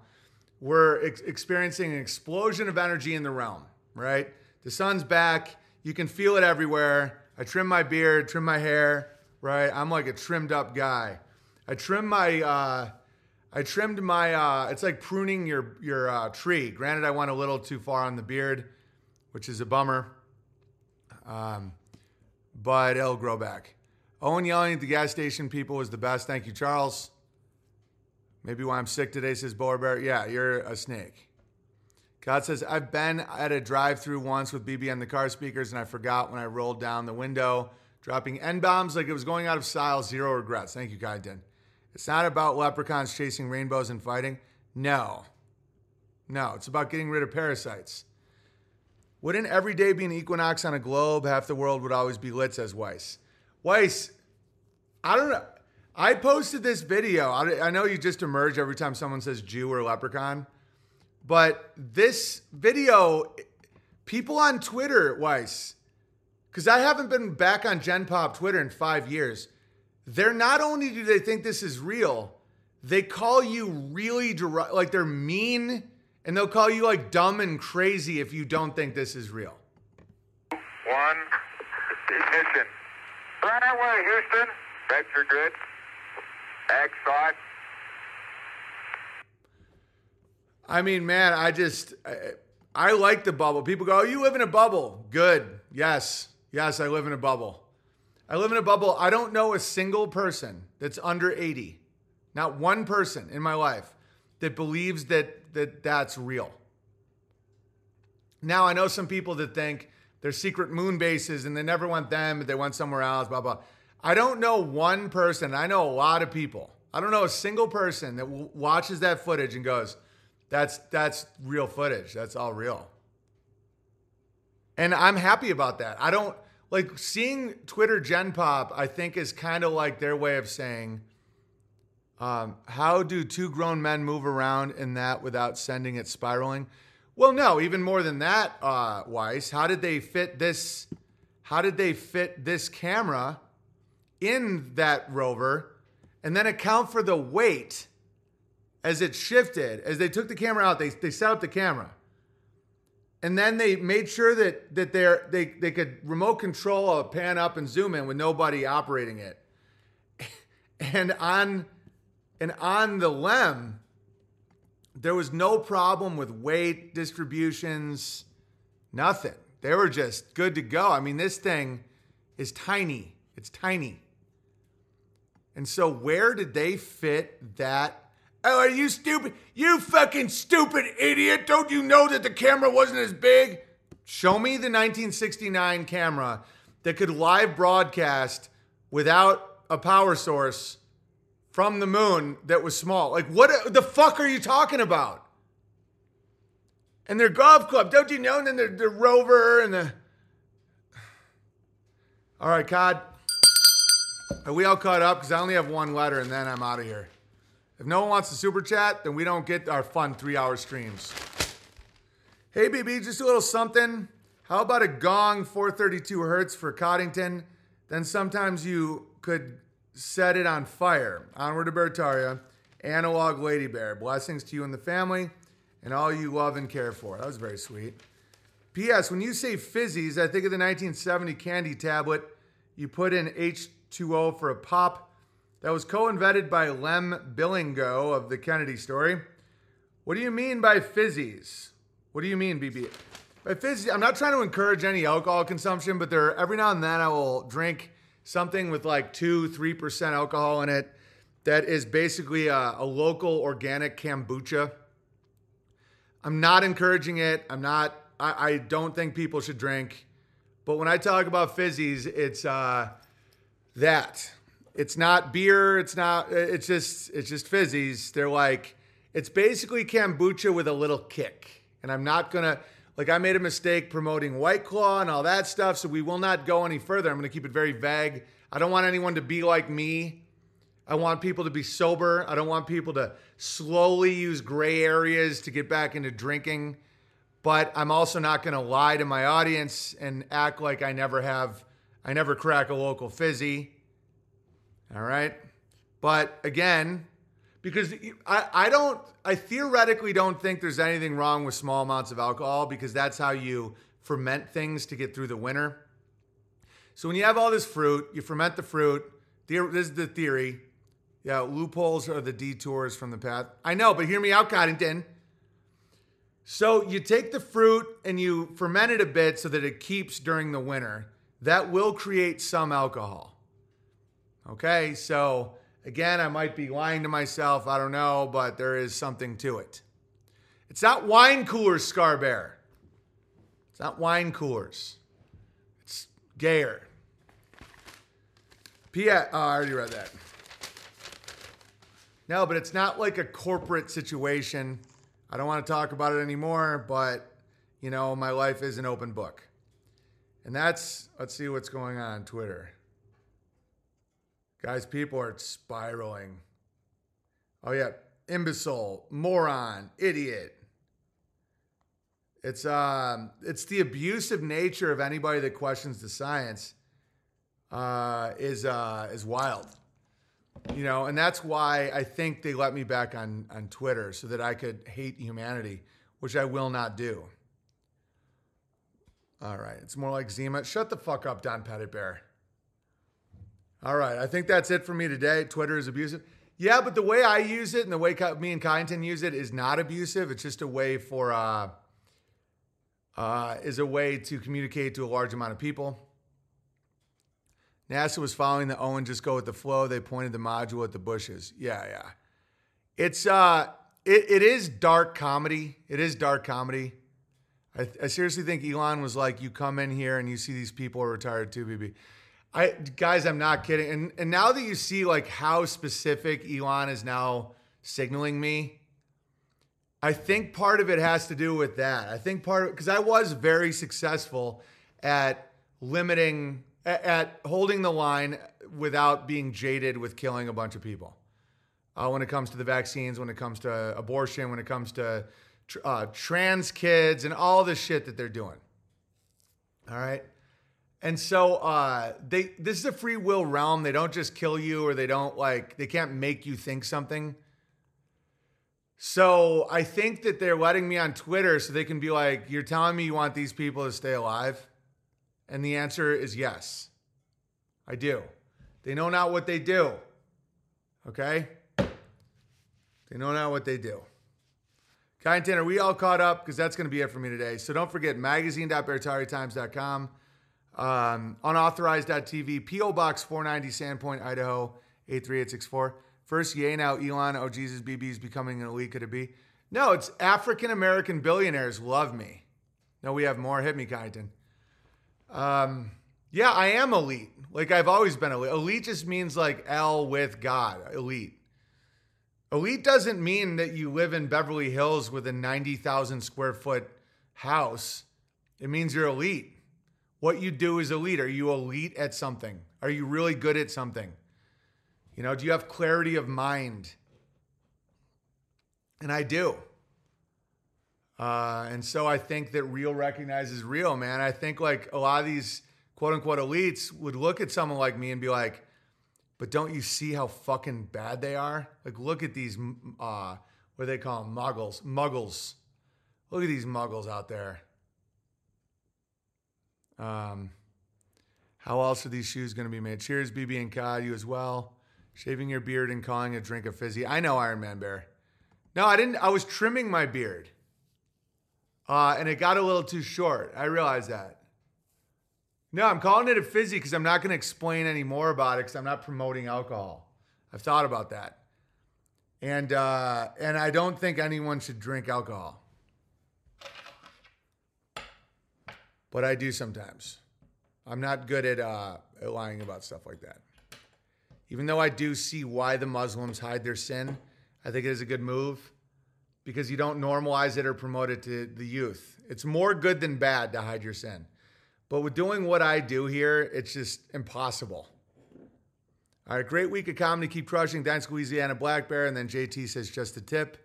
we're ex- experiencing an explosion of energy in the realm, right? The sun's back. You can feel it everywhere. I trim my beard, trim my hair, right? I'm like a trimmed up guy. I trim my, uh, I trimmed my. Uh, it's like pruning your your uh, tree. Granted, I went a little too far on the beard, which is a bummer. Um, but it'll grow back. Owen yelling at the gas station people was the best. Thank you, Charles. Maybe why I'm sick today, says Boar. Yeah, you're a snake. God says, I've been at a drive through once with BB on the car speakers, and I forgot when I rolled down the window, dropping N bombs like it was going out of style. Zero regrets. Thank you, Kyden. It's not about leprechauns chasing rainbows and fighting. No. No, it's about getting rid of parasites. Wouldn't every day be an equinox on a globe? Half the world would always be lit, says Weiss. Weiss, I don't know. I posted this video. I, I know you just emerge every time someone says Jew or leprechaun, but this video, people on Twitter, Weiss, because I haven't been back on Gen Pop Twitter in five years. They're not only do they think this is real, they call you really deri- like they're mean and they'll call you like dumb and crazy if you don't think this is real. One. Ignition. Right away, Houston. Vector good. X thought. I mean, man, I just I, I like the bubble. People go, "Oh, you live in a bubble." Good. Yes. Yes, I live in a bubble. I live in a bubble. I don't know a single person that's under 80. Not one person in my life that believes that that that's real. Now, I know some people that think there's secret moon bases and they never want them, but they went somewhere else, blah blah. I don't know one person. I know a lot of people. I don't know a single person that watches that footage and goes, "That's that's real footage. That's all real." And I'm happy about that. I don't like seeing Twitter Gen Pop. I think is kind of like their way of saying, um, "How do two grown men move around in that without sending it spiraling?" Well, no, even more than that, uh, Weiss. How did they fit this? How did they fit this camera in that rover, and then account for the weight as it shifted? As they took the camera out, they they set up the camera and then they made sure that that they they they could remote control a pan up and zoom in with nobody operating it. And on and on the LEM, there was no problem with weight distributions, nothing. They were just good to go. I mean, this thing is tiny. It's tiny. And so where did they fit that Oh, are you stupid? You fucking stupid idiot. Don't you know that the camera wasn't as big? Show me the 1969 camera that could live broadcast without a power source from the moon that was small. Like, what the fuck are you talking about? And their golf club, don't you know? And then the, the rover and the. All right, Cod. Are we all caught up? Because I only have one letter and then I'm out of here. If no one wants to super chat, then we don't get our fun three hour streams. Hey, BB, just a little something. How about a gong 432 hertz for Coddington? Then sometimes you could set it on fire. Onward to Beartaria. Analog Lady Bear. Blessings to you and the family and all you love and care for. That was very sweet. P.S. When you say fizzies, I think of the 1970 candy tablet you put in H2O for a pop that was co invented by Lem Billings of the Kennedy story. What do you mean by fizzies? What do you mean, BB? By fizzies, I'm not trying to encourage any alcohol consumption, but there every now and then I will drink something with like two, three percent alcohol in it that is basically a, a local organic kombucha. I'm not encouraging it. I'm not. I, I don't think people should drink. But when I talk about fizzies, it's uh, that. It's not beer. It's not. It's just. It's just fizzies. They're like. It's basically kombucha with a little kick. And I'm not gonna. Like I made a mistake promoting White Claw and all that stuff, so we will not go any further. I'm gonna keep it very vague. I don't want anyone to be like me. I want people to be sober. I don't want people to slowly use gray areas to get back into drinking. But I'm also not going to lie to my audience and act like I never have, I never crack a local fizzy. All right. But again, because I, I don't, I theoretically don't think there's anything wrong with small amounts of alcohol because that's how you ferment things to get through the winter. So when you have all this fruit, you ferment the fruit. This is the theory Yeah, loopholes are the detours from the path. I know, but hear me out, Coddington. So you take the fruit and you ferment it a bit so that it keeps during the winter. That will create some alcohol. Okay, so again, I might be lying to myself. I don't know, but there is something to it. It's not wine coolers, Scar Bear. It's not wine coolers. It's gayer. P. Uh, oh, I already read that. No, but it's not like a corporate situation. I don't want to talk about it anymore, but you know, my life is an open book. And that's, let's see what's going on on Twitter. Guys, people are spiraling. Oh, yeah. Imbecile, moron, idiot. It's um, it's the abusive nature of anybody that questions the science uh, is uh, is wild, you know, and that's why I think they let me back on on Twitter so that I could hate humanity, which I will not do. All right, it's more like Zima. Shut the fuck up, Don Pettit Bear. All right, I think that's it for me today. Twitter is abusive. Yeah, but the way I use it and the way me and Kyneton use it is not abusive. It's just a way for. Uh, uh, is a way to communicate to a large amount of people. NASA was following the Owen just go with the flow. They pointed the module at the bushes. Yeah, yeah. It's uh it, it is dark comedy. It is dark comedy. I, I seriously think Elon was like, you come in here and you see these people are retired too, BB. I guys, I'm not kidding. And and now that you see like how specific Elon is now signaling me, I think part of it has to do with that. I think part of because I was very successful at limiting, at, at, holding the line without being jaded with killing a bunch of people. Uh, when it comes to the vaccines, when it comes to abortion, when it comes to uh, trans kids and all the shit that they're doing. All right. And so uh, they this is a free will realm. They don't just kill you or they don't like they can't make you think something. So I think that they're letting me on Twitter so they can be like, You're telling me you want these people to stay alive? And the answer is yes. I do. They know not what they do. Okay? They know not what they do. Kyneton, are we all caught up? Because that's going to be it for me today. So don't forget magazine.beartariatimes.com, um, unauthorized.tv, P.O. Box 490, Sandpoint, Idaho, 83864. First, yay now, Elon. Oh, Jesus, BB is becoming an elite. Could it be? No, it's African American billionaires love me. No, we have more. Hit me, Kyneton. Um, yeah, I am elite. Like I've always been elite. Elite just means like L with God. Elite. Elite doesn't mean that you live in Beverly Hills with a 90,000 square foot house. It means you're elite. What you do is elite. Are you elite at something? Are you really good at something? You know, do you have clarity of mind? And I do. Uh, and so I think that real recognizes real, man. I think like a lot of these quote unquote elites would look at someone like me and be like, but don't you see how fucking bad they are? Like, look at these, uh, what do they call them? Muggles. Muggles. Look at these muggles out there. Um, how else are these shoes going to be made? Cheers, BB and Cod, you as well. Shaving your beard and calling a drink a fizzy. I know Iron Man Bear. No, I didn't. I was trimming my beard. Uh, and it got a little too short. I realized that. No, I'm calling it a fizzy because I'm not going to explain any more about it because I'm not promoting alcohol. I've thought about that. And, uh, and I don't think anyone should drink alcohol. But I do sometimes. I'm not good at, uh, at lying about stuff like that. Even though I do see why the Muslims hide their sin, I think it is a good move because you don't normalize it or promote it to the youth. It's more good than bad to hide your sin. But with doing what I do here, it's just impossible. All right, great week of comedy. Keep crushing. Thanks, Louisiana Black Bear. And then JT says just a tip.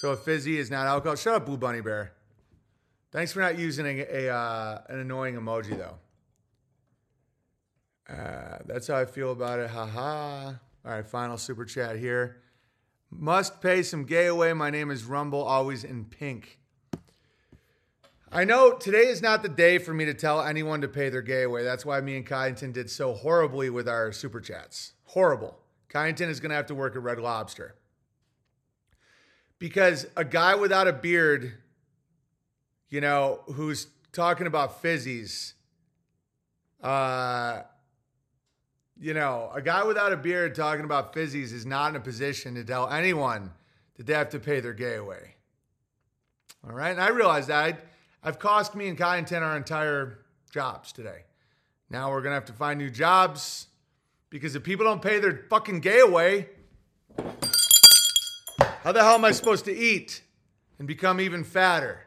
So a fizzy is not alcohol. Shut up, Blue Bunny Bear. Thanks for not using a, a uh, an annoying emoji though. Uh, that's how I feel about it. Ha ha. All right, final super chat here. Must pay some gay away. My name is Rumble, always in pink. I know today is not the day for me to tell anyone to pay their gay away. That's why me and Kyneton did so horribly with our super chats. Horrible. Kyneton is going to have to work at Red Lobster. Because a guy without a beard, you know, who's talking about fizzies, uh, you know, a guy without a beard talking about fizzies is not in a position to tell anyone that they have to pay their gay away. All right. And I realize that I, I've cost me and Kyneton our entire jobs today. Now we're going to have to find new jobs because if people don't pay their fucking gay away, how the hell am I supposed to eat and become even fatter?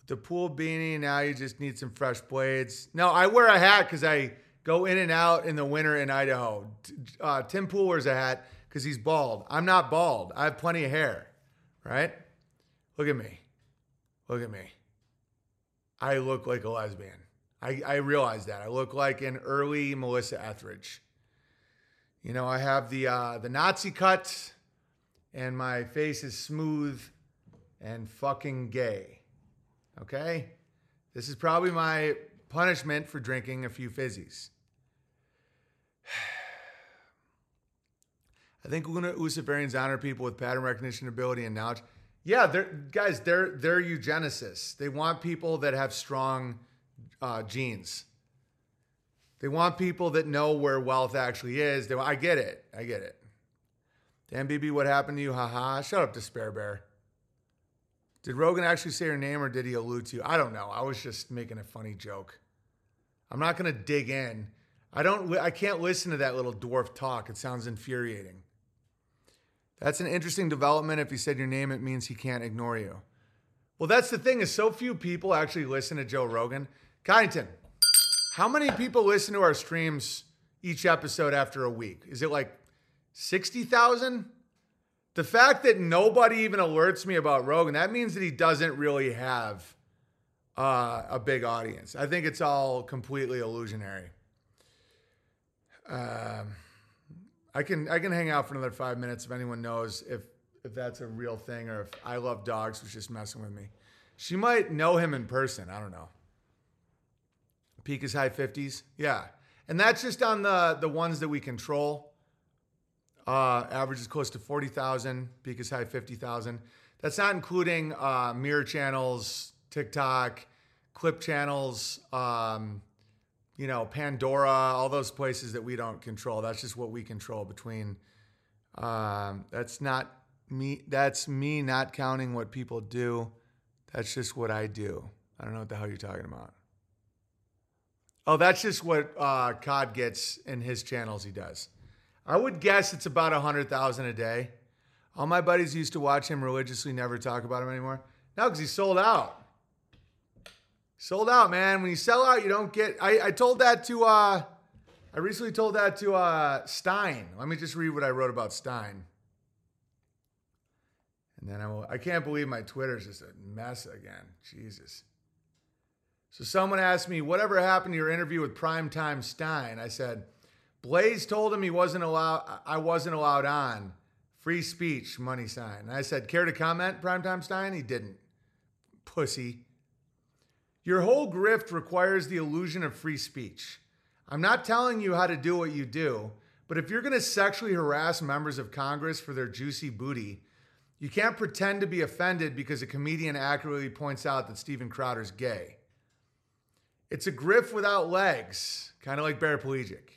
With the pool beanie, now you just need some fresh blades. No, I wear a hat because I go in and out in the winter in Idaho. Uh, Tim Pool wears a hat because he's bald. I'm not bald. I have plenty of hair, right? Look at me. Look at me. I look like a lesbian. I, I realize that. I look like an early Melissa Etheridge. You know, I have the uh, the Nazi cut, and my face is smooth and fucking gay. Okay? This is probably my punishment for drinking a few fizzies. I think Luna Luciferians honor people with pattern recognition ability and knowledge. Yeah, they're guys, they're they're eugenicists. They want people that have strong uh, genes. They want people that know where wealth actually is. They, I get it. I get it. Damn, BB, what happened to you? Haha. Shut up, Despair Bear. Did Rogan actually say your name or did he allude to you? I don't know. I was just making a funny joke. I'm not going to dig in. I don't I can't listen to that little dwarf talk. It sounds infuriating. That's an interesting development. If he said your name, it means he can't ignore you. Well, that's the thing is so few people actually listen to Joe Rogan. Kyneton, how many people listen to our streams each episode after a week? Is it like 60,000? The fact that nobody even alerts me about Rogan, that means that he doesn't really have uh, a big audience. I think it's all completely illusionary. Um, I can I can hang out for another five minutes if anyone knows if if that's a real thing or if I love dogs was just messing with me. She might know him in person. I don't know. Peak is high fifties. Yeah, and that's just on the the ones that we control. Uh, average is close to forty thousand. Peak is high fifty thousand. That's not including uh, mirror channels, TikTok, clip channels. Um, you know, Pandora, all those places that we don't control. That's just what we control between. Um, that's not me. That's me not counting what people do. That's just what I do. I don't know what the hell you're talking about. Oh, that's just what uh, Cod gets in his channels. He does. I would guess it's about a hundred thousand a day. All my buddies used to watch him religiously, never talk about him anymore. No, because he sold out. Sold out, man. When you sell out, you don't get. I, I told that to. uh I recently told that to uh Stein. Let me just read what I wrote about Stein. And then I will. I can't believe my Twitter's just a mess again. Jesus. So someone asked me, whatever happened to your interview with Primetime Stein? I said, Blaze told him he wasn't allowed. I wasn't allowed on. Free speech, money sign. And I said, care to comment, Primetime Stein? He didn't. Pussy. Your whole grift requires the illusion of free speech. I'm not telling you how to do what you do, but if you're going to sexually harass members of Congress for their juicy booty, you can't pretend to be offended because a comedian accurately points out that Steven Crowder's gay. It's a grift without legs, kind of like paraplegic.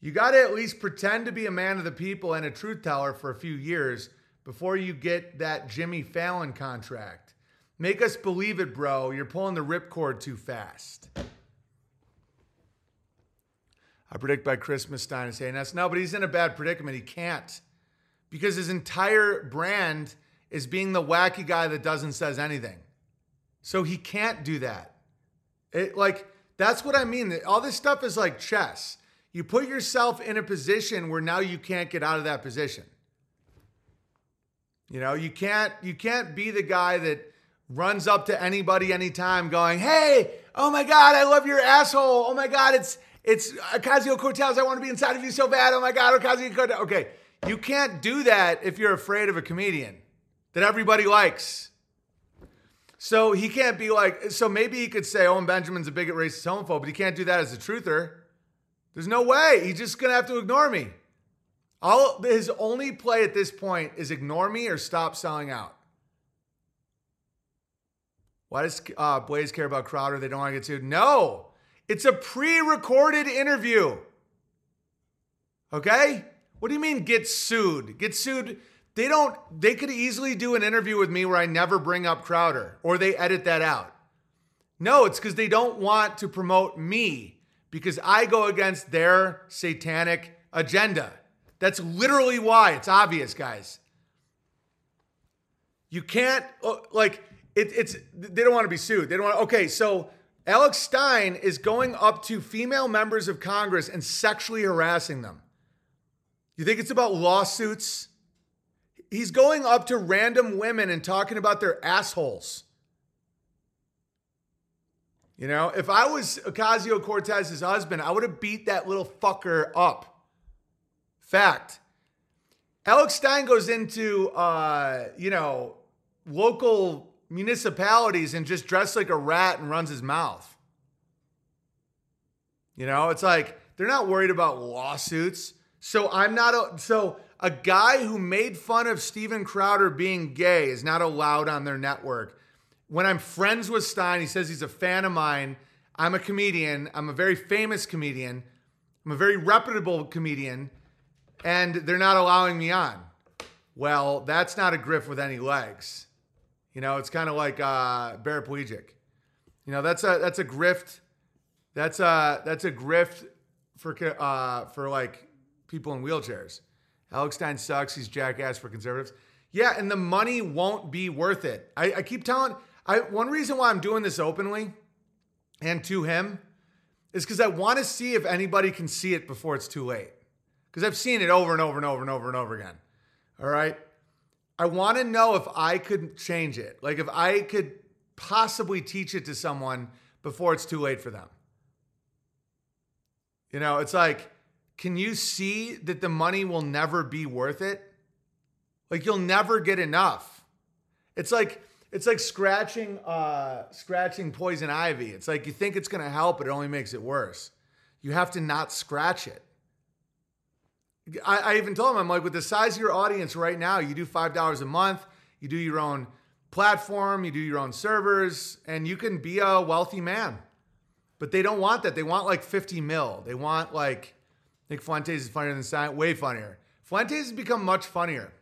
You got to at least pretend to be a man of the people and a truth teller for a few years before you get that Jimmy Fallon contract. Make us believe it, bro. You're pulling the ripcord too fast. I predict by Christmas Stein is saying that's no, but he's in a bad predicament. He can't because his entire brand is being the wacky guy that doesn't says anything. So he can't do that. It like that's what I mean. All this stuff is like chess. You put yourself in a position where now you can't get out of that position. You know, you can't you can't be the guy that runs up to anybody anytime going, "Hey, oh my god, I love your asshole. Oh my god, it's it's Ocasio-Cortez. I want to be inside of you so bad. Oh my god, Ocasio-Cortez." Okay, you can't do that if you're afraid of a comedian that everybody likes. So he can't be like, so maybe he could say, oh, Owen Benjamin's a bigot, racist, homophobe, but he can't do that as a truther. There's no way. He's just going to have to ignore me. All his only play at this point is ignore me or stop selling out. Why does uh, Blaze care about Crowder? They don't want to get sued. No, it's a pre-recorded interview. Okay, what do you mean get sued? Get sued? They don't. They could easily do an interview with me where I never bring up Crowder, or they edit that out. No, it's because they don't want to promote me because I go against their satanic agenda. That's literally why. It's obvious, guys. You can't uh, like it, it's they don't want to be sued. They don't want. Okay, so Alex Stein is going up to female members of Congress and sexually harassing them. You think it's about lawsuits? He's going up to random women and talking about their assholes. You know, if I was Ocasio Cortez's husband, I would have beat that little fucker up. Fact. Alex Stein goes into, uh, you know, local municipalities and just dressed like a rat and runs his mouth. You know, it's like they're not worried about lawsuits. So I'm not a so a guy who made fun of Steven Crowder being gay is not allowed on their network. When I'm friends with Stein, he says he's a fan of mine. I'm a comedian. I'm a very famous comedian. I'm a very reputable comedian, and they're not allowing me on. Well, that's not a grift with any legs. You know, it's kind of like uh, paraplegic. You know, that's a that's a grift. That's a that's a grift for uh, for like people in wheelchairs. Alex Stein sucks. He's jackass for conservatives. Yeah, and the money won't be worth it. I, I keep telling. I one reason why I'm doing this openly and to him is because I want to see if anybody can see it before it's too late. Because I've seen it over and over and over and over and over again. All right. I want to know if I could change it. Like if I could possibly teach it to someone before it's too late for them. You know, it's like, can you see that the money will never be worth it? Like you'll never get enough. It's like it's like scratching uh scratching poison ivy. It's like you think it's gonna help, but it only makes it worse. You have to not scratch it. I, I even told him, I'm like, with the size of your audience right now, you do five dollars a month, you do your own platform, you do your own servers, and you can be a wealthy man. But they don't want that. They want like 50 mil. They want like Nick Fuentes is funnier than Stein, way funnier. Fuentes has become much funnier.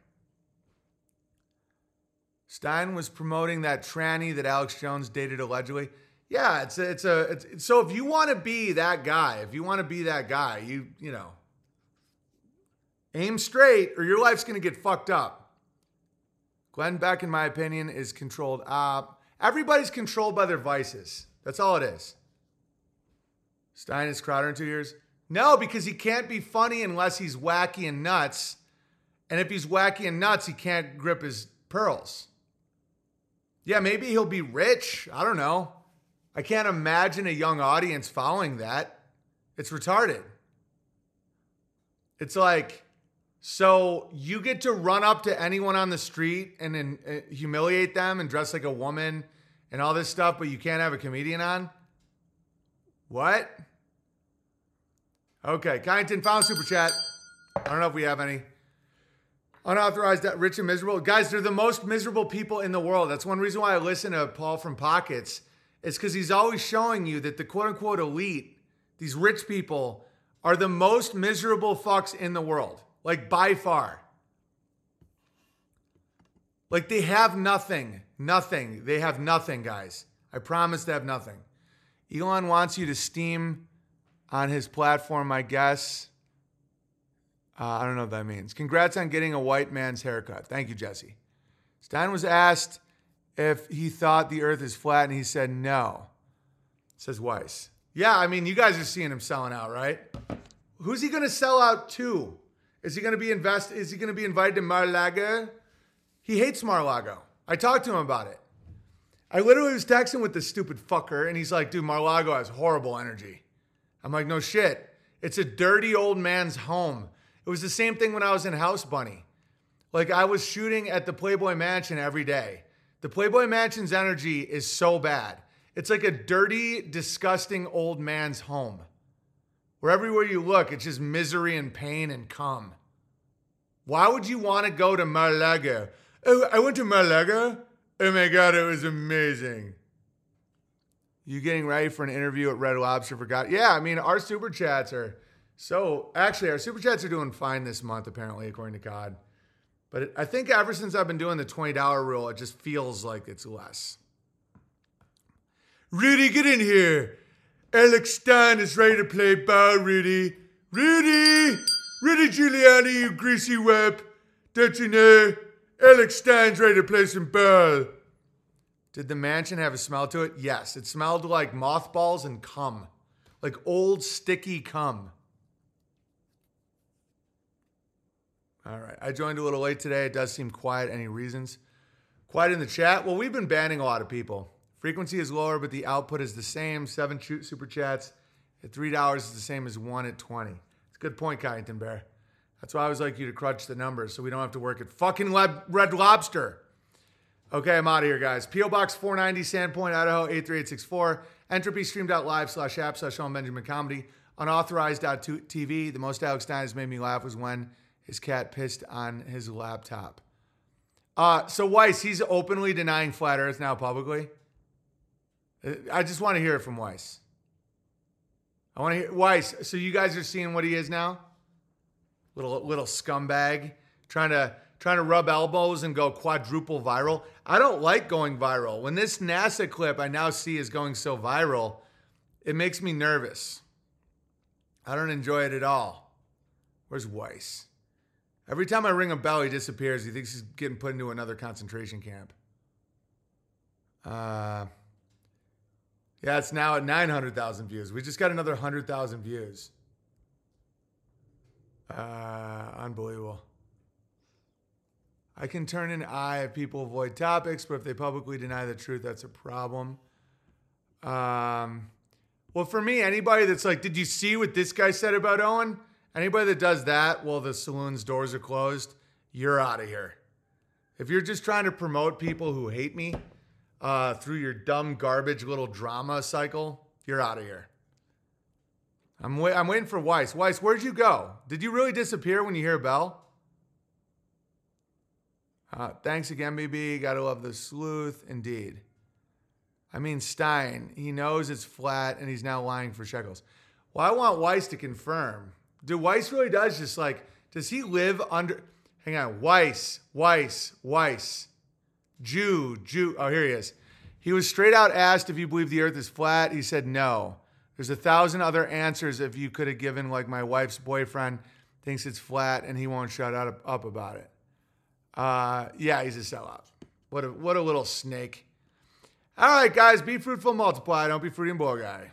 Stein was promoting that tranny that Alex Jones dated allegedly. Yeah, it's a, it's a, it's, so if you want to be that guy, if you want to be that guy, you, you know, aim straight or your life's going to get fucked up. Glenn Beck, in my opinion, is controlled. Uh, everybody's controlled by their vices. That's all it is. Stein is Crowder in two years. No, because he can't be funny unless he's wacky and nuts. And if he's wacky and nuts, he can't grip his pearls. Yeah, maybe he'll be rich. I don't know. I can't imagine a young audience following that. It's retarded. It's like, so you get to run up to anyone on the street and then uh, humiliate them and dress like a woman and all this stuff, but you can't have a comedian on? What? Okay, Kyneton found super chat. I don't know if we have any. Unauthorized, That rich and miserable. Guys, they're the most miserable people in the world. That's one reason why I listen to Paul from Pockets. It's because he's always showing you that the quote unquote elite, these rich people, are the most miserable fucks in the world. Like by far. Like they have nothing. Nothing. They have nothing, guys. I promise they have nothing. Elon wants you to steam on his platform, I guess. Uh, I don't know what that means. Congrats on getting a white man's haircut. Thank you, Jesse. Stein was asked if he thought the earth is flat, and he said no. Says Weiss. Yeah, I mean, you guys are seeing him selling out, right? Who's he going to sell out to? Is he going to be invest? Is he going to be invited to Mar-a-Lago? He hates Mar-a-Lago. I talked to him about it. I literally was texting with this stupid fucker, and he's like, dude, Mar-a-Lago has horrible energy. I'm like, no shit. It's a dirty old man's home. It was the same thing when I was in House Bunny. Like I was shooting at the Playboy Mansion every day. The Playboy Mansion's energy is so bad. It's like a dirty, disgusting old man's home. Where everywhere you look, it's just misery and pain and cum. Why would you want to go to Mar-a-Lago? Oh, I went to Mar-a-Lago. Oh my God, it was amazing. You getting ready for an interview at Red Lobster for God? Yeah, I mean, our super chats are so actually, our super chats are doing fine this month, apparently, according to God. But it, I think ever since I've been doing the $20 rule, it just feels like it's less. Rudy, get in here. Alex Stein is ready to play ball, Rudy. Rudy! Rudy Giuliani, you greasy web. Don't you know? Alex Stein's ready to play some ball. Did the mansion have a smell to it? Yes. It smelled like mothballs and cum. Like old sticky cum. All right. I joined a little late today. It does seem quiet. Any reasons? Quiet in the chat? Well, we've been banning a lot of people. Frequency is lower, but the output is the same. Seven super chats at $3 is the same as one at 20. It's a good point, Kyneton Bear. That's why I always like you to crunch the numbers so we don't have to work at fucking Leb- Red Lobster. Okay, I'm out of here, guys. P.O. Box 490, Sandpoint, Idaho, 83864. EntropyStream.live slash app slash Sean Benjamin Comedy. Unauthorized.tv. The most Alex Stein has made me laugh was when his cat pissed on his laptop. Uh, so Weiss, he's openly denying flat Earth now publicly. I just want to hear it from Weiss. I want to hear Weiss. So you guys are seeing what he is now? Little little scumbag trying to trying to rub elbows and go quadruple viral. I don't like going viral. When this NASA clip I now see is going so viral, it makes me nervous. I don't enjoy it at all. Where's Weiss? Every time I ring a bell, he disappears. He thinks he's getting put into another concentration camp. Uh, yeah, it's now at 900,000 views. We just got another 100,000 views. Uh, unbelievable. I can turn an eye if people avoid topics, but if they publicly deny the truth, that's a problem. Um, well, for me, anybody that's like, did you see what this guy said about Owen? Anybody that does that while the saloon's doors are closed, you're out of here. If you're just trying to promote people who hate me uh, through your dumb garbage little drama cycle, you're out of here. I'm, wait- I'm waiting for Weiss. Weiss, where'd you go? Did you really disappear when you hear a bell? Uh, thanks again, BB. Gotta love the sleuth. Indeed. I mean, Stein, he knows it's flat and he's now lying for shekels. Well, I want Weiss to confirm. Do Weiss really does just like, does he live under, hang on, Weiss, Weiss, Weiss, Jew, Jew. Oh, here he is. He was straight out asked if you believe the earth is flat. He said no. There's a thousand other answers if you could have given, like my wife's boyfriend thinks it's flat and he won't shut up, up about it. Uh, yeah, he's a sellout. What a, what a little snake. All right, guys, be fruitful, multiply. Don't be fruity and bull guy.